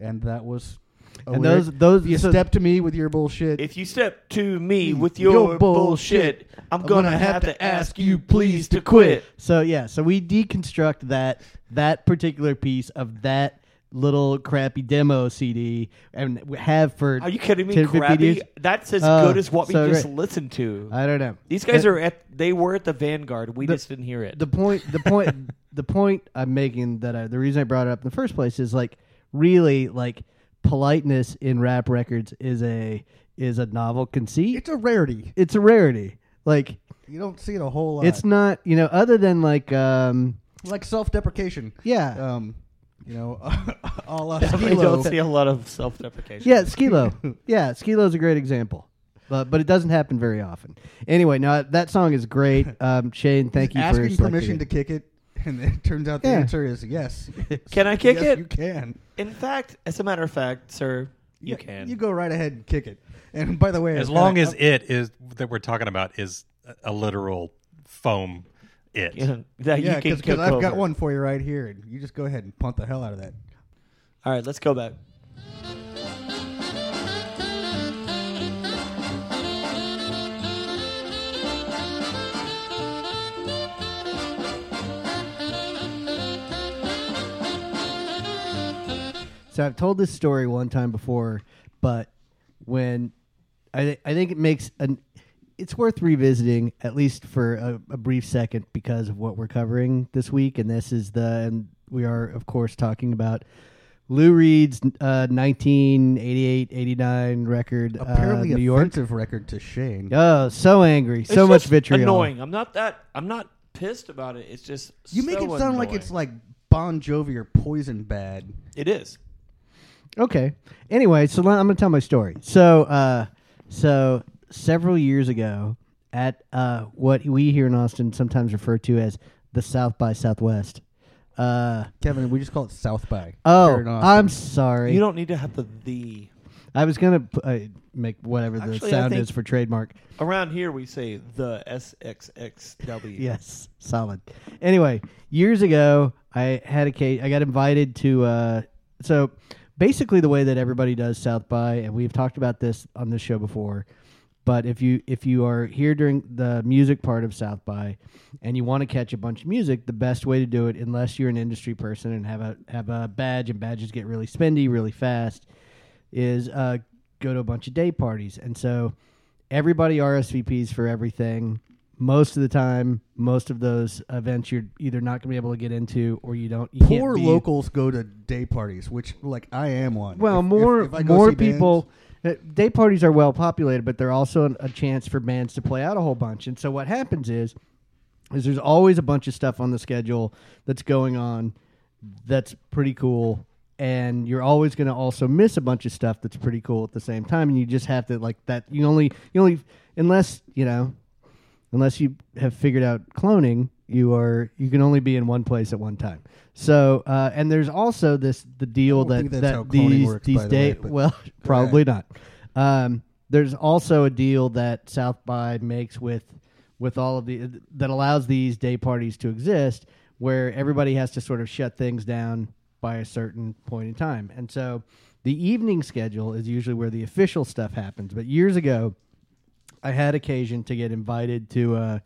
and that was. A And lyric. those those you so- step to me with your bullshit. If you step to me Mm, with your your, bullshit, bullshit, I'm gonna, gonna have to ask you please to quit. So yeah, so we deconstruct that that particular piece of that little crappy demo CD and we have for Are you kidding me? 10, 15 Crappy? years? That's as Oh, good as what we just great. listened to. I don't know. These guys The- are at. They were at the Vanguard. We The- just didn't hear it. the point the point the point I'm making that I, the reason I brought it up in the first place is like really like politeness in rap records is a is a novel conceit. it's a rarity. It's a rarity. Like You don't see it a whole lot. it's not you know other than like um like self-deprecation. yeah Um, you know, a la Definitely don't see a lot of self-deprecation. Yeah, Skilo. yeah, Skilo's a great example. But but it doesn't happen very often. Anyway, now that song is great. Um, Shane, thank He's you for asking permission it. to kick it, and it turns out the Yeah. answer is yes. Can I kick Yes, it? You can. In fact, as a matter of fact, sir, you Yeah, can. You go right ahead and kick it. And by the way, As long I- as it is that we're talking about is a- a literal foam it. Yeah, that yeah, you can because kick I've got over. one for you right here, and you just go ahead and punt the hell out of that. All right, let's go back. So I've told this story one time before, but when I th- I think it makes an it's worth revisiting at least for a, a brief second because of what we're covering this week, and this is the and we are of course talking about Lou Reed's uh, 1988-89 record, Apparently, uh, New York. offensive record to Shane. Oh, so angry, It's so much vitriol. Annoying. I'm not that. I'm not pissed about it. It's just you make it sound like it's like Bon Jovi or Poison bad. It is. Okay. Anyway, so I'm going to tell my story. So, uh, so several years ago, at uh, what we here in Austin sometimes refer to as the South by Southwest. Uh, Kevin, we just call it South by. oh, Here in Austin. I'm sorry. You don't need to have the the. I was gonna pu- uh, make whatever the Actually, I sound think- is for trademark. Around here, we say the SXSW. Yes, solid. Anyway, years ago, I had a case. I got invited to. Uh, so basically, the way that everybody does South by, and we've talked about this on this show before. But if you if you are here during the music part of South by, and you want to catch a bunch of music, the best way to do it, unless you're an industry person and have a have a badge, and badges get really spendy really fast, is uh, go to a bunch of day parties. And so everybody RSVPs for everything. Most of the time, most of those events you're either not going to be able to get into, or you don't. You Poor locals go to day parties, which like I am one. Well, If- if- more if I go more see bands- people. uh, Day parties are well populated, but they're also an, a chance for bands to play out a whole bunch. And so what happens is, is there's always a bunch of stuff on the schedule that's going on that's pretty cool, and you're always going to also miss a bunch of stuff that's pretty cool at the same time. And you just have to like that. You only you only unless you know unless you have figured out cloning, you are you can only be in one place at one time. So uh, and there's also this the deal that that these works, these the day way, well probably not. Um, there's also a deal that South by makes with with all of the that allows these day parties to exist where everybody has to sort of shut things down by a certain point in time. And so the evening schedule is usually where the official stuff happens. But years ago, I had occasion to get invited to a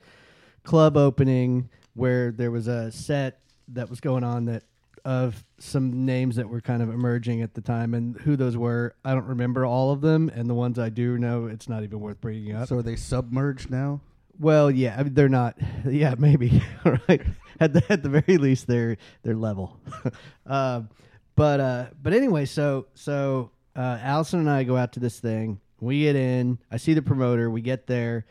club opening where there was a set that was going on that of some names that were kind of emerging at the time and who those were I don't remember all of them and the ones I do know it's not even worth bringing up. So are they submerged now? Well, yeah, I mean, they're not. Yeah, maybe. Right. At the at the very least, they're they're level. um, but uh, but anyway, so so uh, Allison and I go out to this thing. We get in. I see the promoter. We get there,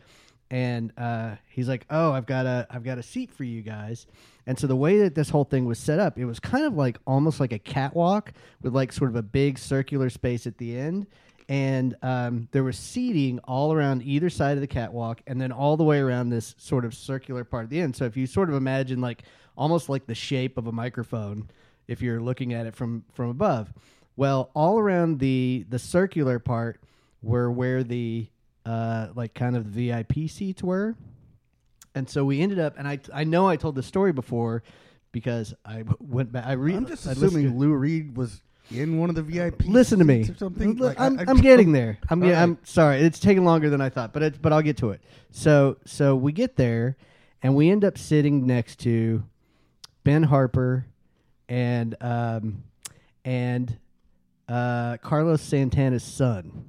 and uh, he's like, "Oh, I've got a I've got a seat for you guys." And so the way that this whole thing was set up, it was kind of like almost like a catwalk with like sort of a big circular space at the end and um, there was seating all around either side of the catwalk and then all the way around this sort of circular part at the end so if you sort of imagine like almost like the shape of a microphone if you're looking at it from from above well all around the the circular part were where the uh, like kind of the vip seats were and so we ended up and i i know i told this story before because i went back i re- I'm just I assuming Lou Reed was in one of the VIP. Listen to me. or something. Like, I'm, I- I'm getting there. I'm, right. I'm sorry. It's taking longer than I thought, but it's, but I'll get to it. So so we get there, and we end up sitting next to Ben Harper and um and uh, Carlos Santana's son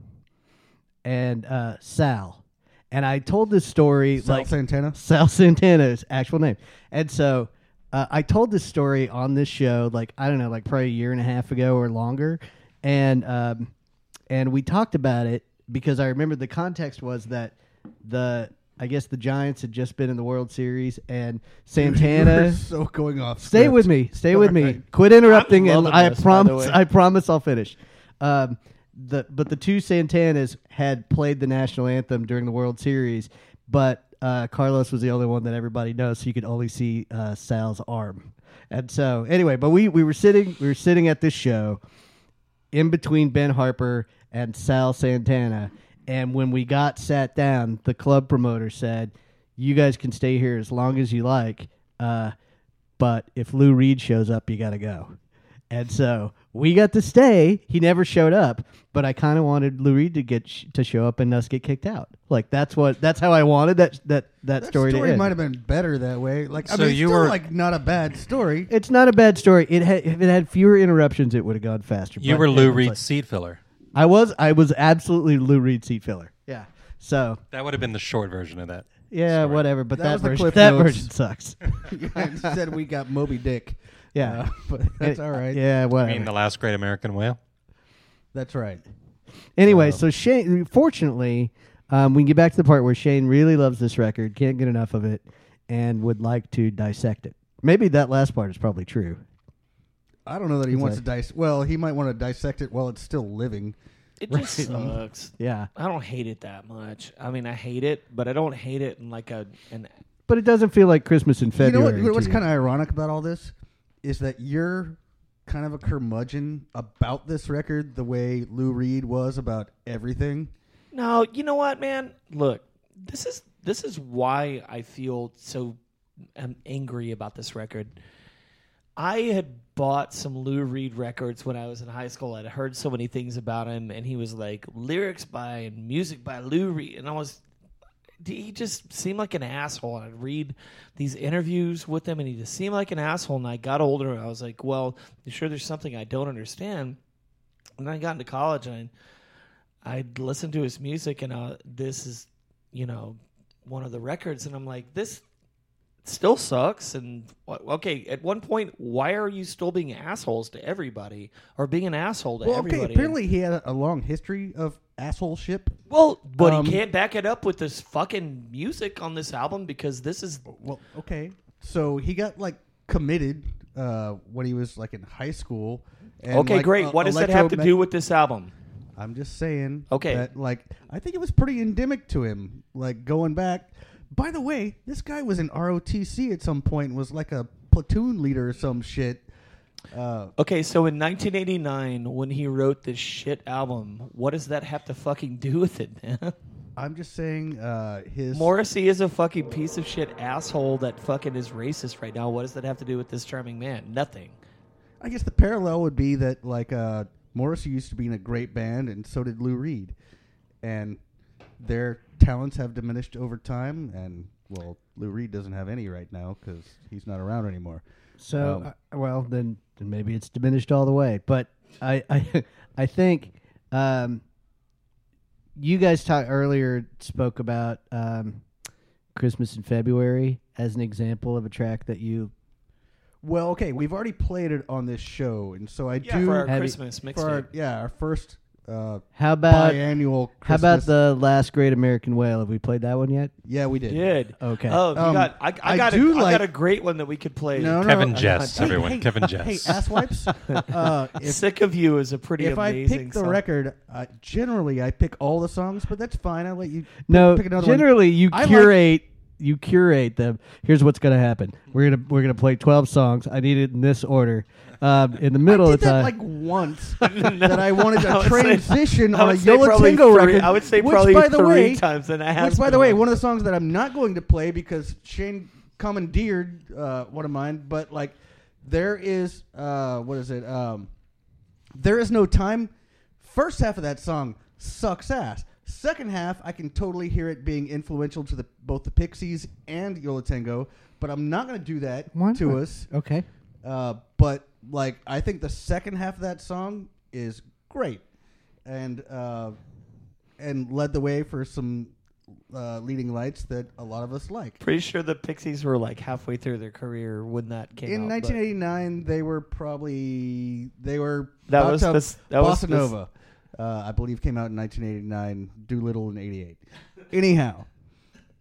and uh, Sal. And I told this story Sal like Santana. Sal Santana's actual name. And so uh, I told this story on this show, like I don't know, like probably a year and a half ago or longer, and um, and we talked about it because I remember the context was that the I guess the Giants had just been in the World Series and Santana. So going off. Stay script. with me. Stay with me. Quit interrupting, and I this, the promise. I promise I'll finish. Um, the but the two Santanas had played the national anthem during the World Series, but uh, Carlos was the only one that everybody knows, so you could only see uh, Sal's arm. And so, anyway, but we we were sitting we were sitting at this show in between Ben Harper and Sal Santana. And when we got sat down, the club promoter said, "You guys can stay here as long as you like, uh, but if Lou Reed shows up, you got to go." And so we got to stay. He never showed up, but I kind of wanted Lou Reed to get sh- to show up and us get kicked out. Like that's what that's how I wanted that that that, That story, story, to end. might have been better that way. Like, I So mean, it's you still, were- like not a bad story. It's not a bad story. It had if it had fewer interruptions, it would have gone faster. You But were it Lou was Reed's like- seat filler. I was I was absolutely Lou Reed seat filler. Yeah. So That would have been the short version of that. yeah, Story. whatever. But That that, was the version Cliff that Notes. version sucks. Instead, we got Moby Dick. Yeah. Uh, but that's all right. Yeah, I whatever. mean, the last great American whale. That's right. Anyway, So- so Shane, fortunately, um, we can get back to the part where Shane really loves this record, can't get enough of it, and would like to dissect it. Maybe that last part is probably true. I don't know that he It's wants like- to dissect. Well, he might want to dissect it while it's still living. It just sucks. Yeah, I don't hate it that much. I mean, I hate it, but I don't hate it in like a an. but it doesn't feel like Christmas in You know February. what? You know what's kind of ironic about all this is that you're kind of a curmudgeon about this record, the way Lou Reed was about everything. No, you know what, man? Look, this is this is why I feel so um, angry about this record. I had bought some Lou Reed records when I was in high school. I'd heard so many things about him, and he was like lyrics by and music by Lou Reed, and I was. He just seemed like an asshole. And I'd read these interviews with him, and he just seemed like an asshole. And I got older, and I was like, "Well, you sure there's something I don't understand?" And then I got into college, and I I'd listen to his music, and uh, this is, you know, one of the records, and I'm like, this still sucks. And okay, at one point, why are you still being assholes to everybody, or being an asshole to Well, okay, everybody? apparently he had a, long history of assholeship. well, but um, he can't back it up with this fucking music on this album because this is Well, okay, so he got like committed uh, when he was like in high school. And, okay. like, great. uh, what does that have to do with this album? I'm just saying. Okay. That, like, I think it was pretty endemic to him. Like, going back. By the way, this guy was in ROTC at some point, was like a platoon leader or some shit. Uh, Okay, so in 1989, when he wrote this shit album, what does that have to fucking do with it, man? I'm just saying, uh, his. Morrissey is a fucking piece of shit asshole that fucking is racist right now. What does that have to do with this charming man? Nothing. I guess the parallel would be that, like, uh, Morrissey used to be in a great band, and so did Lou Reed. And their talents have diminished over time, and, well, Lou Reed doesn't have any right now because he's not around anymore. So, Um, uh, well, then, then maybe it's diminished all the way. But I, I, I think um, you guys talked earlier spoke about um, Christmas in February as an example of a track that you. Well, okay, we've already played it on this show, and so I Yeah, do for our Have Christmas for mixtape. yeah our first uh, How about biannual. how about the last Great American Whale? Have we played that one yet? Yeah, we did. Did Okay. Oh, you Um, got I, I I got do a, I like- got a great one that we could play. No, no, Kevin I- Jess, hey, everyone. hey, Kevin uh, Jess. Hey, asswipes. uh, if Sick of You is a pretty if I amazing pick the song. record, uh, generally I pick all the songs, but that's fine. I'll let you. No, pick another one. generally you I like- curate you curate them. Here's what's going to happen. We're gonna we're gonna play twelve songs. I need it in this order. Um, in the middle I of did the that time, like once that I wanted I a would say- transition I on a would say Yola probably Tango three- record. I would say which, probably by the three way, times, and it has Which, by the way, one. one of the songs that I'm not going to play because Shane commandeered uh, one of mine. But like, there is uh, what is it? Um, there is no time. First half of that song sucks ass. Second half, I can totally hear it being influential to the both the Pixies and Yo La Tengo. But I'm not going to do that Why to not? us. okay. Uh, but like, I think the second half of that song is great, and uh, and led the way for some uh, leading lights that a lot of us like. Pretty sure the Pixies were like halfway through their career when that came In out. but- 1989, they were probably they were That was to- this- that was Bossa this- Nova. Uh, I believe came out in 1989. Doolittle in '88. Anyhow,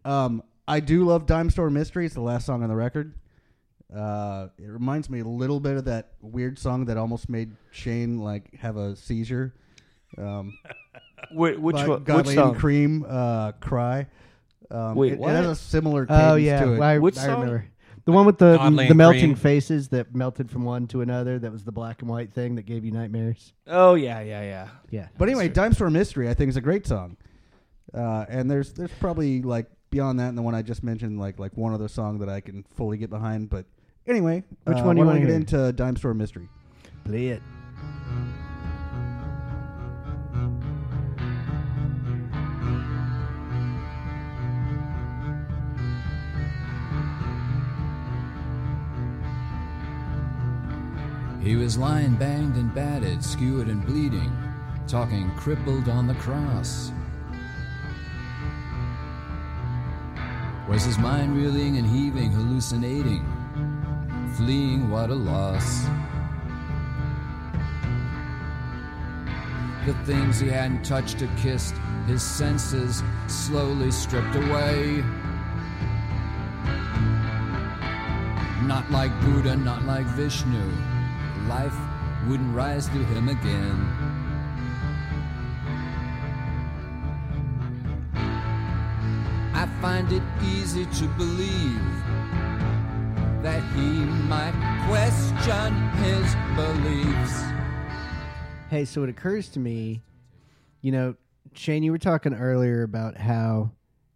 um, I do love Dime Store Mystery. It's the last song on the record. Uh, it reminds me a little bit of that weird song that almost made Shane like have a seizure. Um, Whi- which by one? Which Godley song? Creme, uh, cry. Um, Wait, it, it has a similar cadence Oh yeah, to it. I, Which I song? remember the one with the Godley the melting Creme. faces that melted from one to another. That was the black and white thing that gave you nightmares. Oh yeah, yeah, yeah. Yeah, But anyway, Dime Store Mystery, I think, is a great song. Uh, and there's there's probably like beyond that, and the one I just mentioned, like like one other song that I can fully get behind. But anyway, Which uh, one do you wanna get hear? into Dime Store Mystery? play it. He was lying banged and battered, skewered and bleeding, talking crippled on the cross. Was his mind reeling and heaving, hallucinating, fleeing what a loss? The things he hadn't touched or kissed, his senses slowly stripped away. Not like Buddha, not like Vishnu. Life wouldn't rise to him again. I find it easy to believe that he might question his beliefs. Hey, so it occurs to me, you know, Shane, you were talking earlier about how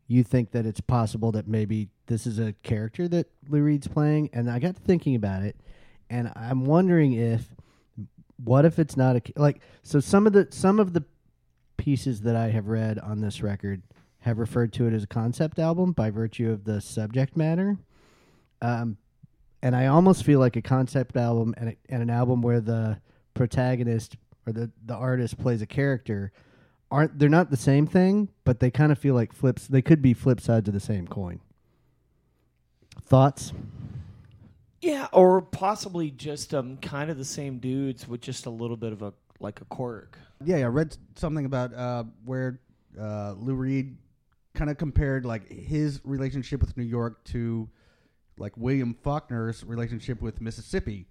you think that it's possible that maybe this is a character that Lou Reed's playing, and I got thinking about it, and I'm wondering if what if it's not a like so some of the some of the pieces that I have read on this record have referred to it as a concept album by virtue of the subject matter. Um, and I almost feel like a concept album and, a, and an album where the protagonist or the, the artist plays a character aren't they're not the same thing, but they kind of feel like flips. They could be flip sides of the same coin. Thoughts? Yeah, or possibly just um, kind of the same dudes with just a little bit of a like a quirk. Yeah, I read something about uh, where uh, Lou Reed kind of compared like his relationship with New York to like William Faulkner's relationship with Mississippi.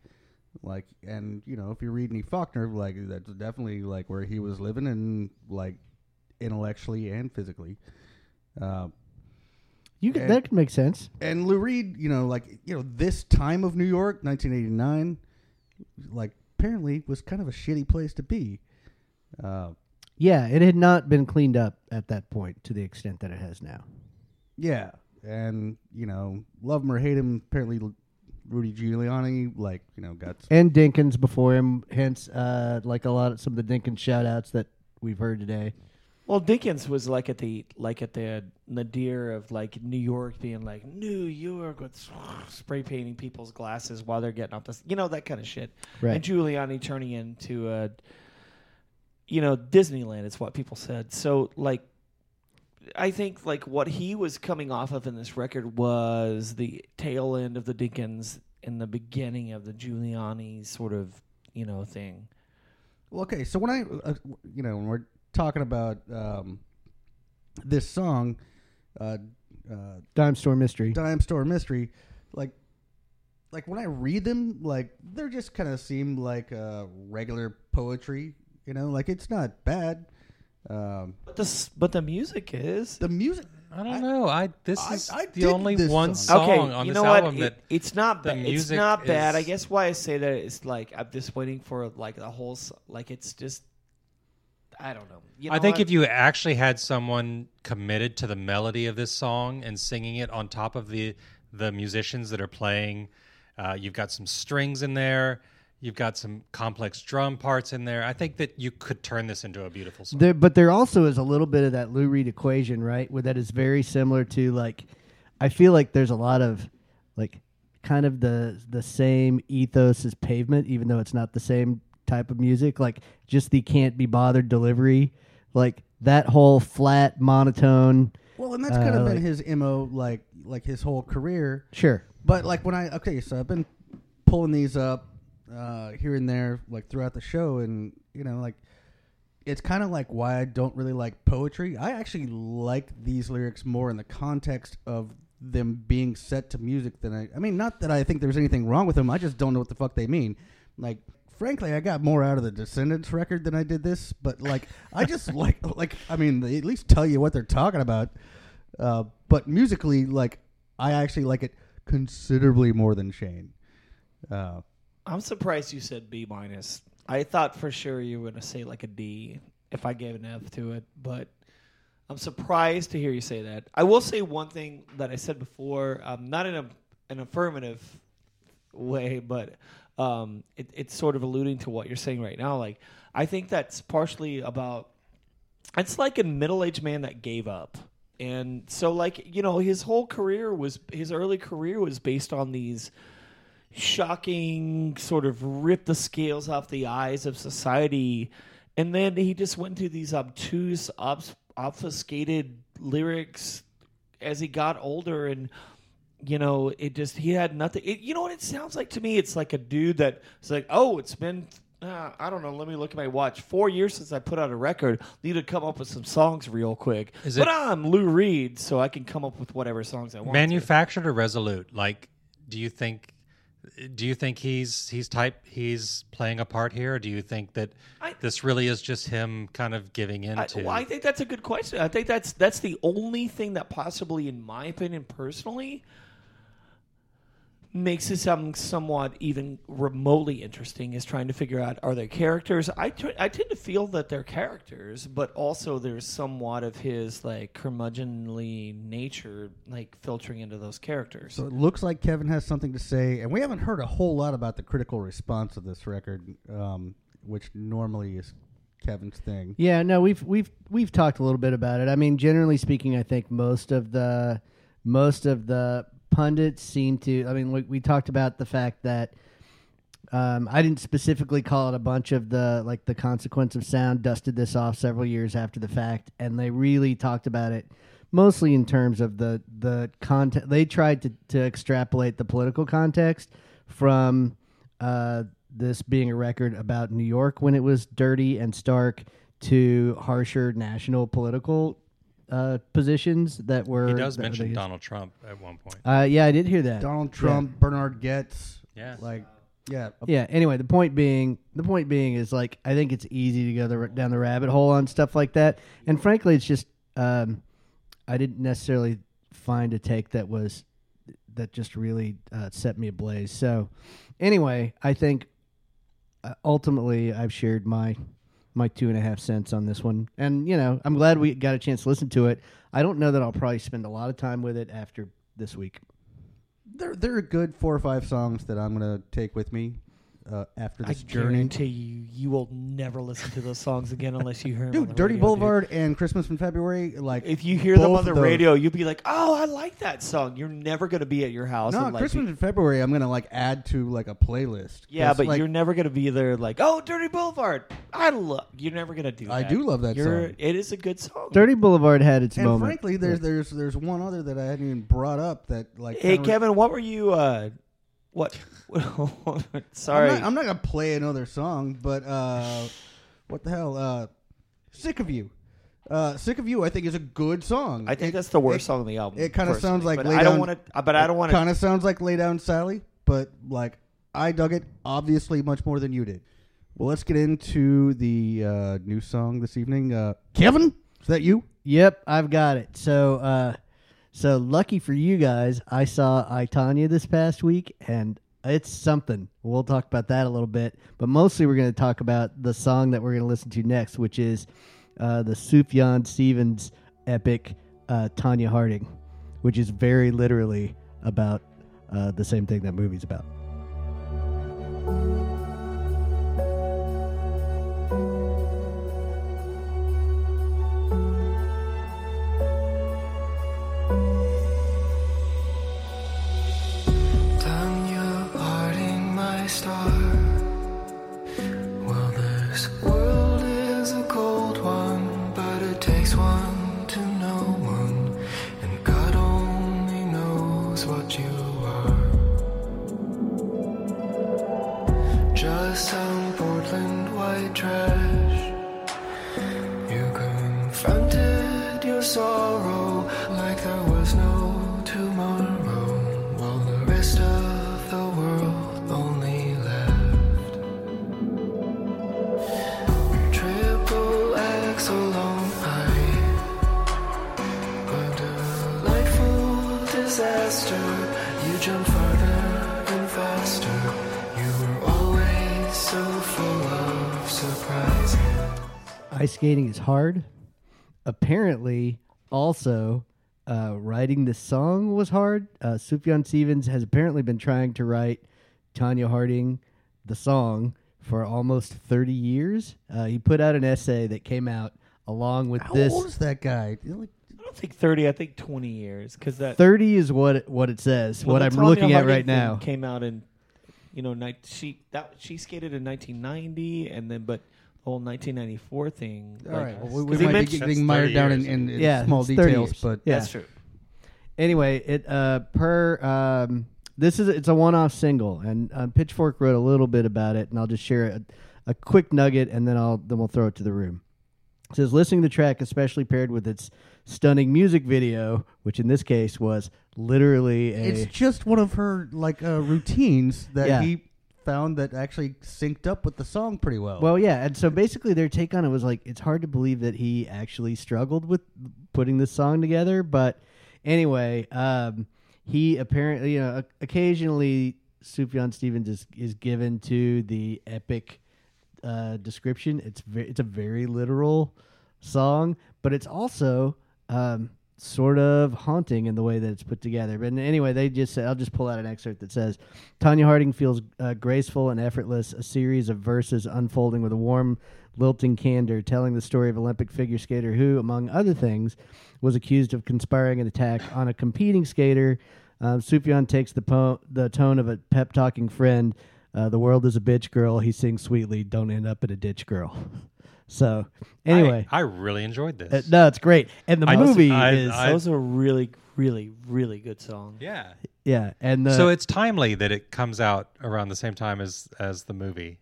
Like, and you know, if you read any Faulkner, like that's definitely like where he was living and like intellectually and physically. Uh, You could, And- that could make sense. and Lou Reed, you know, like you know, this time of New York, 1989, like apparently was kind of a shitty place to be. Uh, Yeah, it had not been cleaned up at that point to the extent that it has now. yeah, and you know, love him or hate him, apparently Rudy Giuliani, like you know, got And Dinkins before him, hence uh, like a lot of some of the Dinkins shout outs that we've heard today. Well, Dinkins was like at the like at the nadir of like New York being like New York with spray painting people's glasses while they're getting off this, you know, that kind of shit. Right. And Giuliani turning into a, you know, Disneyland is what people said. So like, I think like what he was coming off of in this record was the tail end of the Dinkins and the beginning of the Giuliani sort of you know thing. Well, okay, so when I, uh, you know, when we're talking about um, this song, uh, uh, Dime Store Mystery. Dime Store Mystery, like, like when I read them, like they're just kind of seem like uh, regular poetry, you know, like it's not bad. Um, But the but the music is the music, I don't I- know. I this I- is I the only this one song. song okay. on you this know what? album It- that it's not the bad. It's not bad. I guess why I say that is like I'm just waiting for like the whole like it's just I don't know. You I think what? if you actually had someone committed to the melody of this song and singing it on top of the the musicians that are playing, uh, you've got some strings in there, you've got some complex drum parts in there. I think that you could turn this into a beautiful song. There, but there also is a little bit of that Lou Reed equation, right? Where that is very similar to like, I feel like there's a lot of like kind of the the same ethos as Pavement, even though it's not the same type of music. Like just the can't be bothered delivery, like that whole flat monotone. well, and that's kind Uh, of been like- his mo, like like his whole career. Sure, But like when I okay, so I've been pulling these up uh, here and there, like throughout the show, and you know, like it's kind of like why I don't really like poetry. I actually like these lyrics more in the context of them being set to music than I. I mean, not that I think there's anything wrong with them. I just don't know what the fuck they mean. Like, frankly, I got more out of the Descendents record than I did this. But like, I just like like I mean, they at least tell you what they're talking about. Uh, but musically, like, I actually like it considerably more than Shane. Uh, I'm surprised you said B minus. I thought for sure you were going to say like a D if I gave an F to it, but I'm surprised to hear you say that. I will say one thing that I said before, um, not in a an affirmative way, but um, it, it's sort of alluding to what you're saying right now. Like I think that's partially about. It's like a middle aged man that gave up. And so, like, you know, his whole career was, his early career was based on these shocking sort of rip the scales off the eyes of society and then he just went through these obtuse obfuscated lyrics as he got older and you know it just he had nothing it, you know what it sounds like to me it's like a dude that it's like oh it's been uh, I don't know. Let me look at my watch. Four years since I put out a record. Need to come up with some songs real quick. Is but it- I'm Lou Reed, so I can come up with whatever songs I want. to. Manufactured or resolute? Like, do you think? Do you think he's he's type he's playing a part here? Or do you think that I- this really is just him kind of giving in I, to? well, I think that's a good question. I think that's that's the only thing that possibly, in my opinion, personally, makes this album somewhat even remotely interesting is trying to figure out are they characters. I t- I tend to feel that they're characters, but also there's somewhat of his like curmudgeonly nature like filtering into those characters. So it looks like Kevin has something to say, and we haven't heard a whole lot about the critical response of this record, um, which normally is Kevin's thing. Yeah, no, we've we've we've talked a little bit about it. I mean, generally speaking, I think most of the most of the pundits seem to. I mean, we, we talked about the fact that um, I didn't specifically call it a bunch of the like the consequence of sound dusted this off several years after the fact, and they really talked about it mostly in terms of the the content. They tried to to extrapolate the political context from uh, this being a record about New York when it was dirty and stark to harsher national political uh, positions that were. He does that- mention that- Donald Trump at one point. Uh, yeah, I did hear that. Donald Trump, Bernhard Goetz, Yeah. like yeah, Yeah. Anyway, the point being, the point being is like I think it's easy to go the, down the rabbit hole on stuff like that, and frankly, it's just um, I didn't necessarily find a take that was that just really uh, set me ablaze. So, anyway, I think uh, ultimately I've shared my my two and a half cents on this one, and you know I'm glad we got a chance to listen to it. I don't know that I'll probably spend a lot of time with it after this week. There, there are good four or five songs that I'm gonna take with me uh, after I this journey. guarantee you, you will never listen to those songs again unless you hear them. on Dude, the Dirty radio, dude. Boulevard and Christmas in February, like If you hear them on the those- radio, you'll be like, "Oh, I like that song." You're never going to be at your house. No, and, like, Christmas be- in February, I'm gonna like add to like a playlist. Yeah, but like, you're never going to be there. Like, "Oh, Dirty Boulevard." I love. You're never going to do. I that. do love that You're, song. It is a good song. Dirty Boulevard had its and moment. frankly, there's there's there's one other that I hadn't even brought up that like. Hey, kinda- Kevin, what were you? uh What? Sorry. I'm not, I'm not gonna play another song, but uh, what the hell? Uh, "Sick of You." Uh, "Sick of You" I think is a good song. I think It- that's the worst it- song on the album. it kinda sounds like but Lay I don't Down- want to. But I don't want to. Kind of sounds like "Lay Down, Sally," but like I dug it obviously much more than you did. Well, let's get into the uh, new song this evening. Uh, Kevin, is that you? Yep, I've got it. So, uh, so lucky for you guys, I saw I Tonya this past week, and it's something. We'll talk about that a little bit, but mostly we're going to talk about the song that we're going to listen to next, which is uh, the Sufjan Stevens epic uh, Tonya Harding, which is very literally about uh, the same thing that movie's about. Writing this song was hard. Uh, Sufjan Stevens has apparently been trying to write Tonya Harding, the song, for almost 30 years. Uh, he put out an essay that came out along with How this. old is that guy? I don't think thirty. I think twenty years because that 30 is what it, what it says, well, what I'm Tonya looking at right now. came out in you know night she that she skated in 1990 and then but the whole 1994 thing. all like, right, well, we, 'cause we might be getting mired down in, in, in Yeah, small details, years. but Yeah. That's true. Anyway, it uh, per um, this is it's a one-off single, and uh, Pitchfork wrote a little bit about it, and I'll just share a, a quick nugget, and then I'll then we'll throw it to the room. It says listening to the track, especially paired with its stunning music video, which in this case was literally a it's just one of her like uh, routines that Yeah. he found that actually synced up with the song pretty well. Well, yeah, and so basically their take on it was like it's hard to believe that he actually struggled with putting this song together, but anyway, um, he apparently, you know, occasionally Sufjan Stevens is, is given to the epic uh, description. It's ve- it's a very literal song, but it's also um, sort of haunting in the way that it's put together. But anyway, they just said, I'll just pull out an excerpt that says, Tonya Harding feels uh, graceful and effortless, a series of verses unfolding with a warm, lilting candor, telling the story of Olympic figure skater who, among other things, was accused of conspiring an attack on a competing skater. Um, Sufjan takes the po- the tone of a pep talking friend. Uh, the world is a bitch, girl. He sings sweetly. Don't end up in a ditch, girl. So anyway, I, I really enjoyed this. uh, no, it's great, and the I- movie I- is I- Those a really, really, really good song. yeah. yeah, and the, so it's timely that it comes out around the same time as as the movie.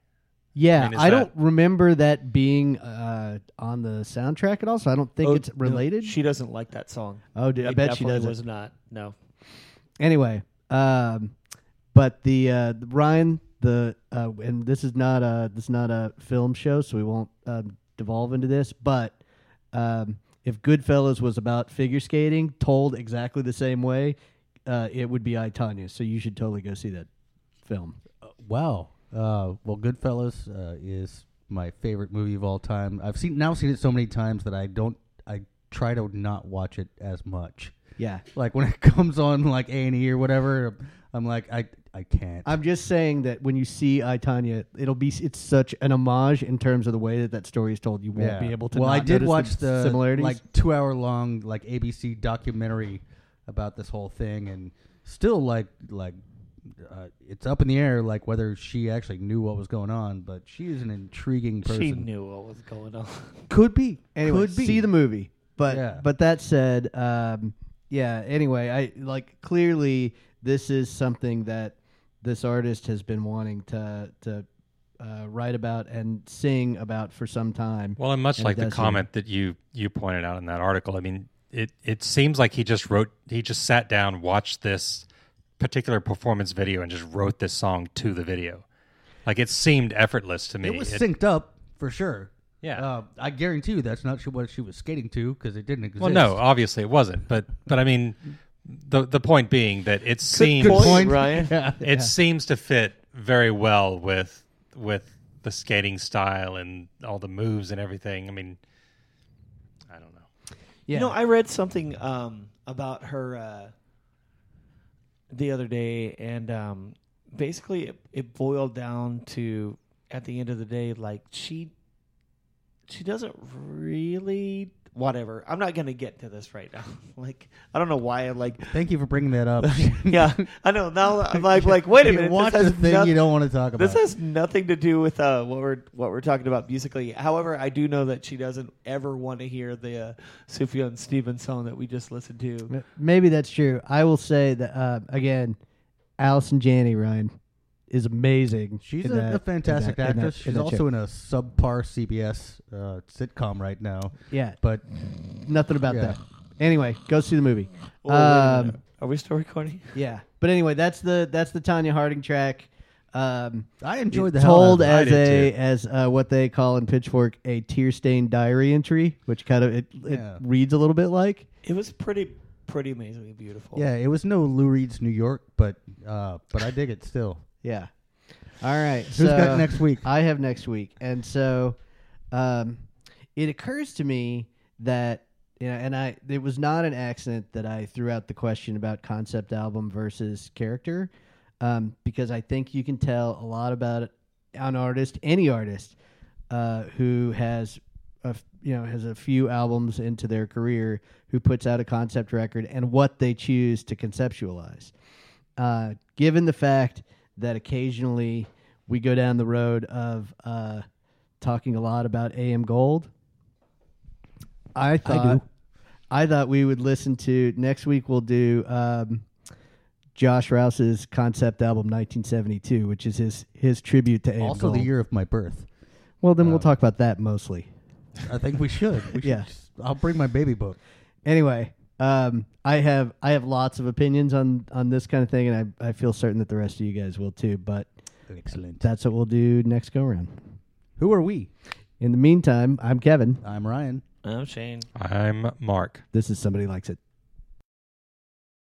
Yeah. I I, mean, is don't remember that being uh, on the soundtrack at all, so I don't think Oh, it's no, related. she doesn't like that song. oh, d- I It bet she definitely doesn't. Was not. No. anyway, um, but the uh, the- Ryan the uh, and this is not a this is not a film show, so we won't um, devolve into this. But um, if Goodfellas was about figure skating, told exactly the same way, uh, it would be I Tonya. So you should totally go see that film. Wow. Uh, well, Goodfellas uh, is my favorite movie of all time. I've seen now seen it so many times that I don't. I try to not watch it as much. Yeah, Like when it comes on like A and E or whatever, I'm like I I can't. I'm just saying that when you see I Tonya, it'll be it's such an homage in terms of the way that that story is told. You won't Yeah. be able to. Well, I did watch the, similarities. like two hour long like ABC documentary about this whole thing, and still like like uh, it's up in the air like whether she actually knew what was going on. But she is an intriguing person. She knew what was going on. Could be. anyway, Could be. see the movie. But Yeah. but that said, um, yeah. Anyway, I like clearly this is something that this artist has been wanting to to uh, write about and sing about for some time. Well, and much And like the does here. comment that you you pointed out in that article, I mean, it it seems like he just wrote, he just sat down, watched this particular performance video, and just wrote this song to the video. Like it seemed effortless to me. It was synced up for sure. Yeah. Uh, I guarantee you that's not what she was skating to because it didn't exist. well, no, obviously it wasn't, but but I mean, the the point being that it seems Good point, point. Ryan. Yeah. it seems to fit very well with with the skating style and all the moves and everything. I mean, I don't know. Yeah. You know, I read something um, about her uh, the other day, and um, basically it, it boiled down to at the end of the day, like she she doesn't really whatever. I'm not gonna get to this right now. like I don't know why I'm like. Thank you for bringing that up. yeah, I know. Now I'm like, like wait a You minute. watch this the has thing noth- you don't want to talk about. This has nothing to do with uh, what we're what we're talking about musically. However, I do know that she doesn't ever want to hear the uh, Sufjan Stevens song that we just listened to. Maybe that's true. I will say that uh, again, Allison Janney Ryan is amazing. She's a, that- a fantastic in that- in that- actress. in She's also show. in a subpar CBS uh, sitcom right now. yeah, But nothing about Yeah. that. Anyway, go see the movie. Oh, Um. Are we still recording? Yeah, but anyway, that's the that's the Tonya Harding track. Um, I enjoyed the it's hell told of it. I as a too. as uh, what they call in Pitchfork a tear stained diary entry, which kind of it, it Yeah. reads a little bit like. It was pretty pretty amazingly beautiful. Yeah, it was no Lou Reed's New York, but uh, but I dig it still. Yeah. All right. Who's so got next week? I have next week, and so um, it occurs to me that you know, and I it was not an accident that I threw out the question about concept album versus character, um, because I think you can tell a lot about an artist, any artist, uh, who has a you know has a few albums into their career, who puts out a concept record, and what they choose to conceptualize. Uh, given the fact that occasionally we go down the road of uh, talking a lot about AM Gold, I thought I, thought we would listen to next week. We'll do um, Josh Rouse's concept album 1972, which is his his tribute to AM also Gold. the year of my birth. Well, then uh, we'll talk about that mostly. I think we should. We should Yeah. just- I'll bring my baby book. Anyway, um, I have I have lots of opinions on on this kind of thing, and I I feel certain that the rest of you guys will too. But Excellent. that's what we'll do next go around. Who are we? In the meantime, I'm Kevin. I'm Ryan. I'm Shane. I'm Mark. This is somebody likes it.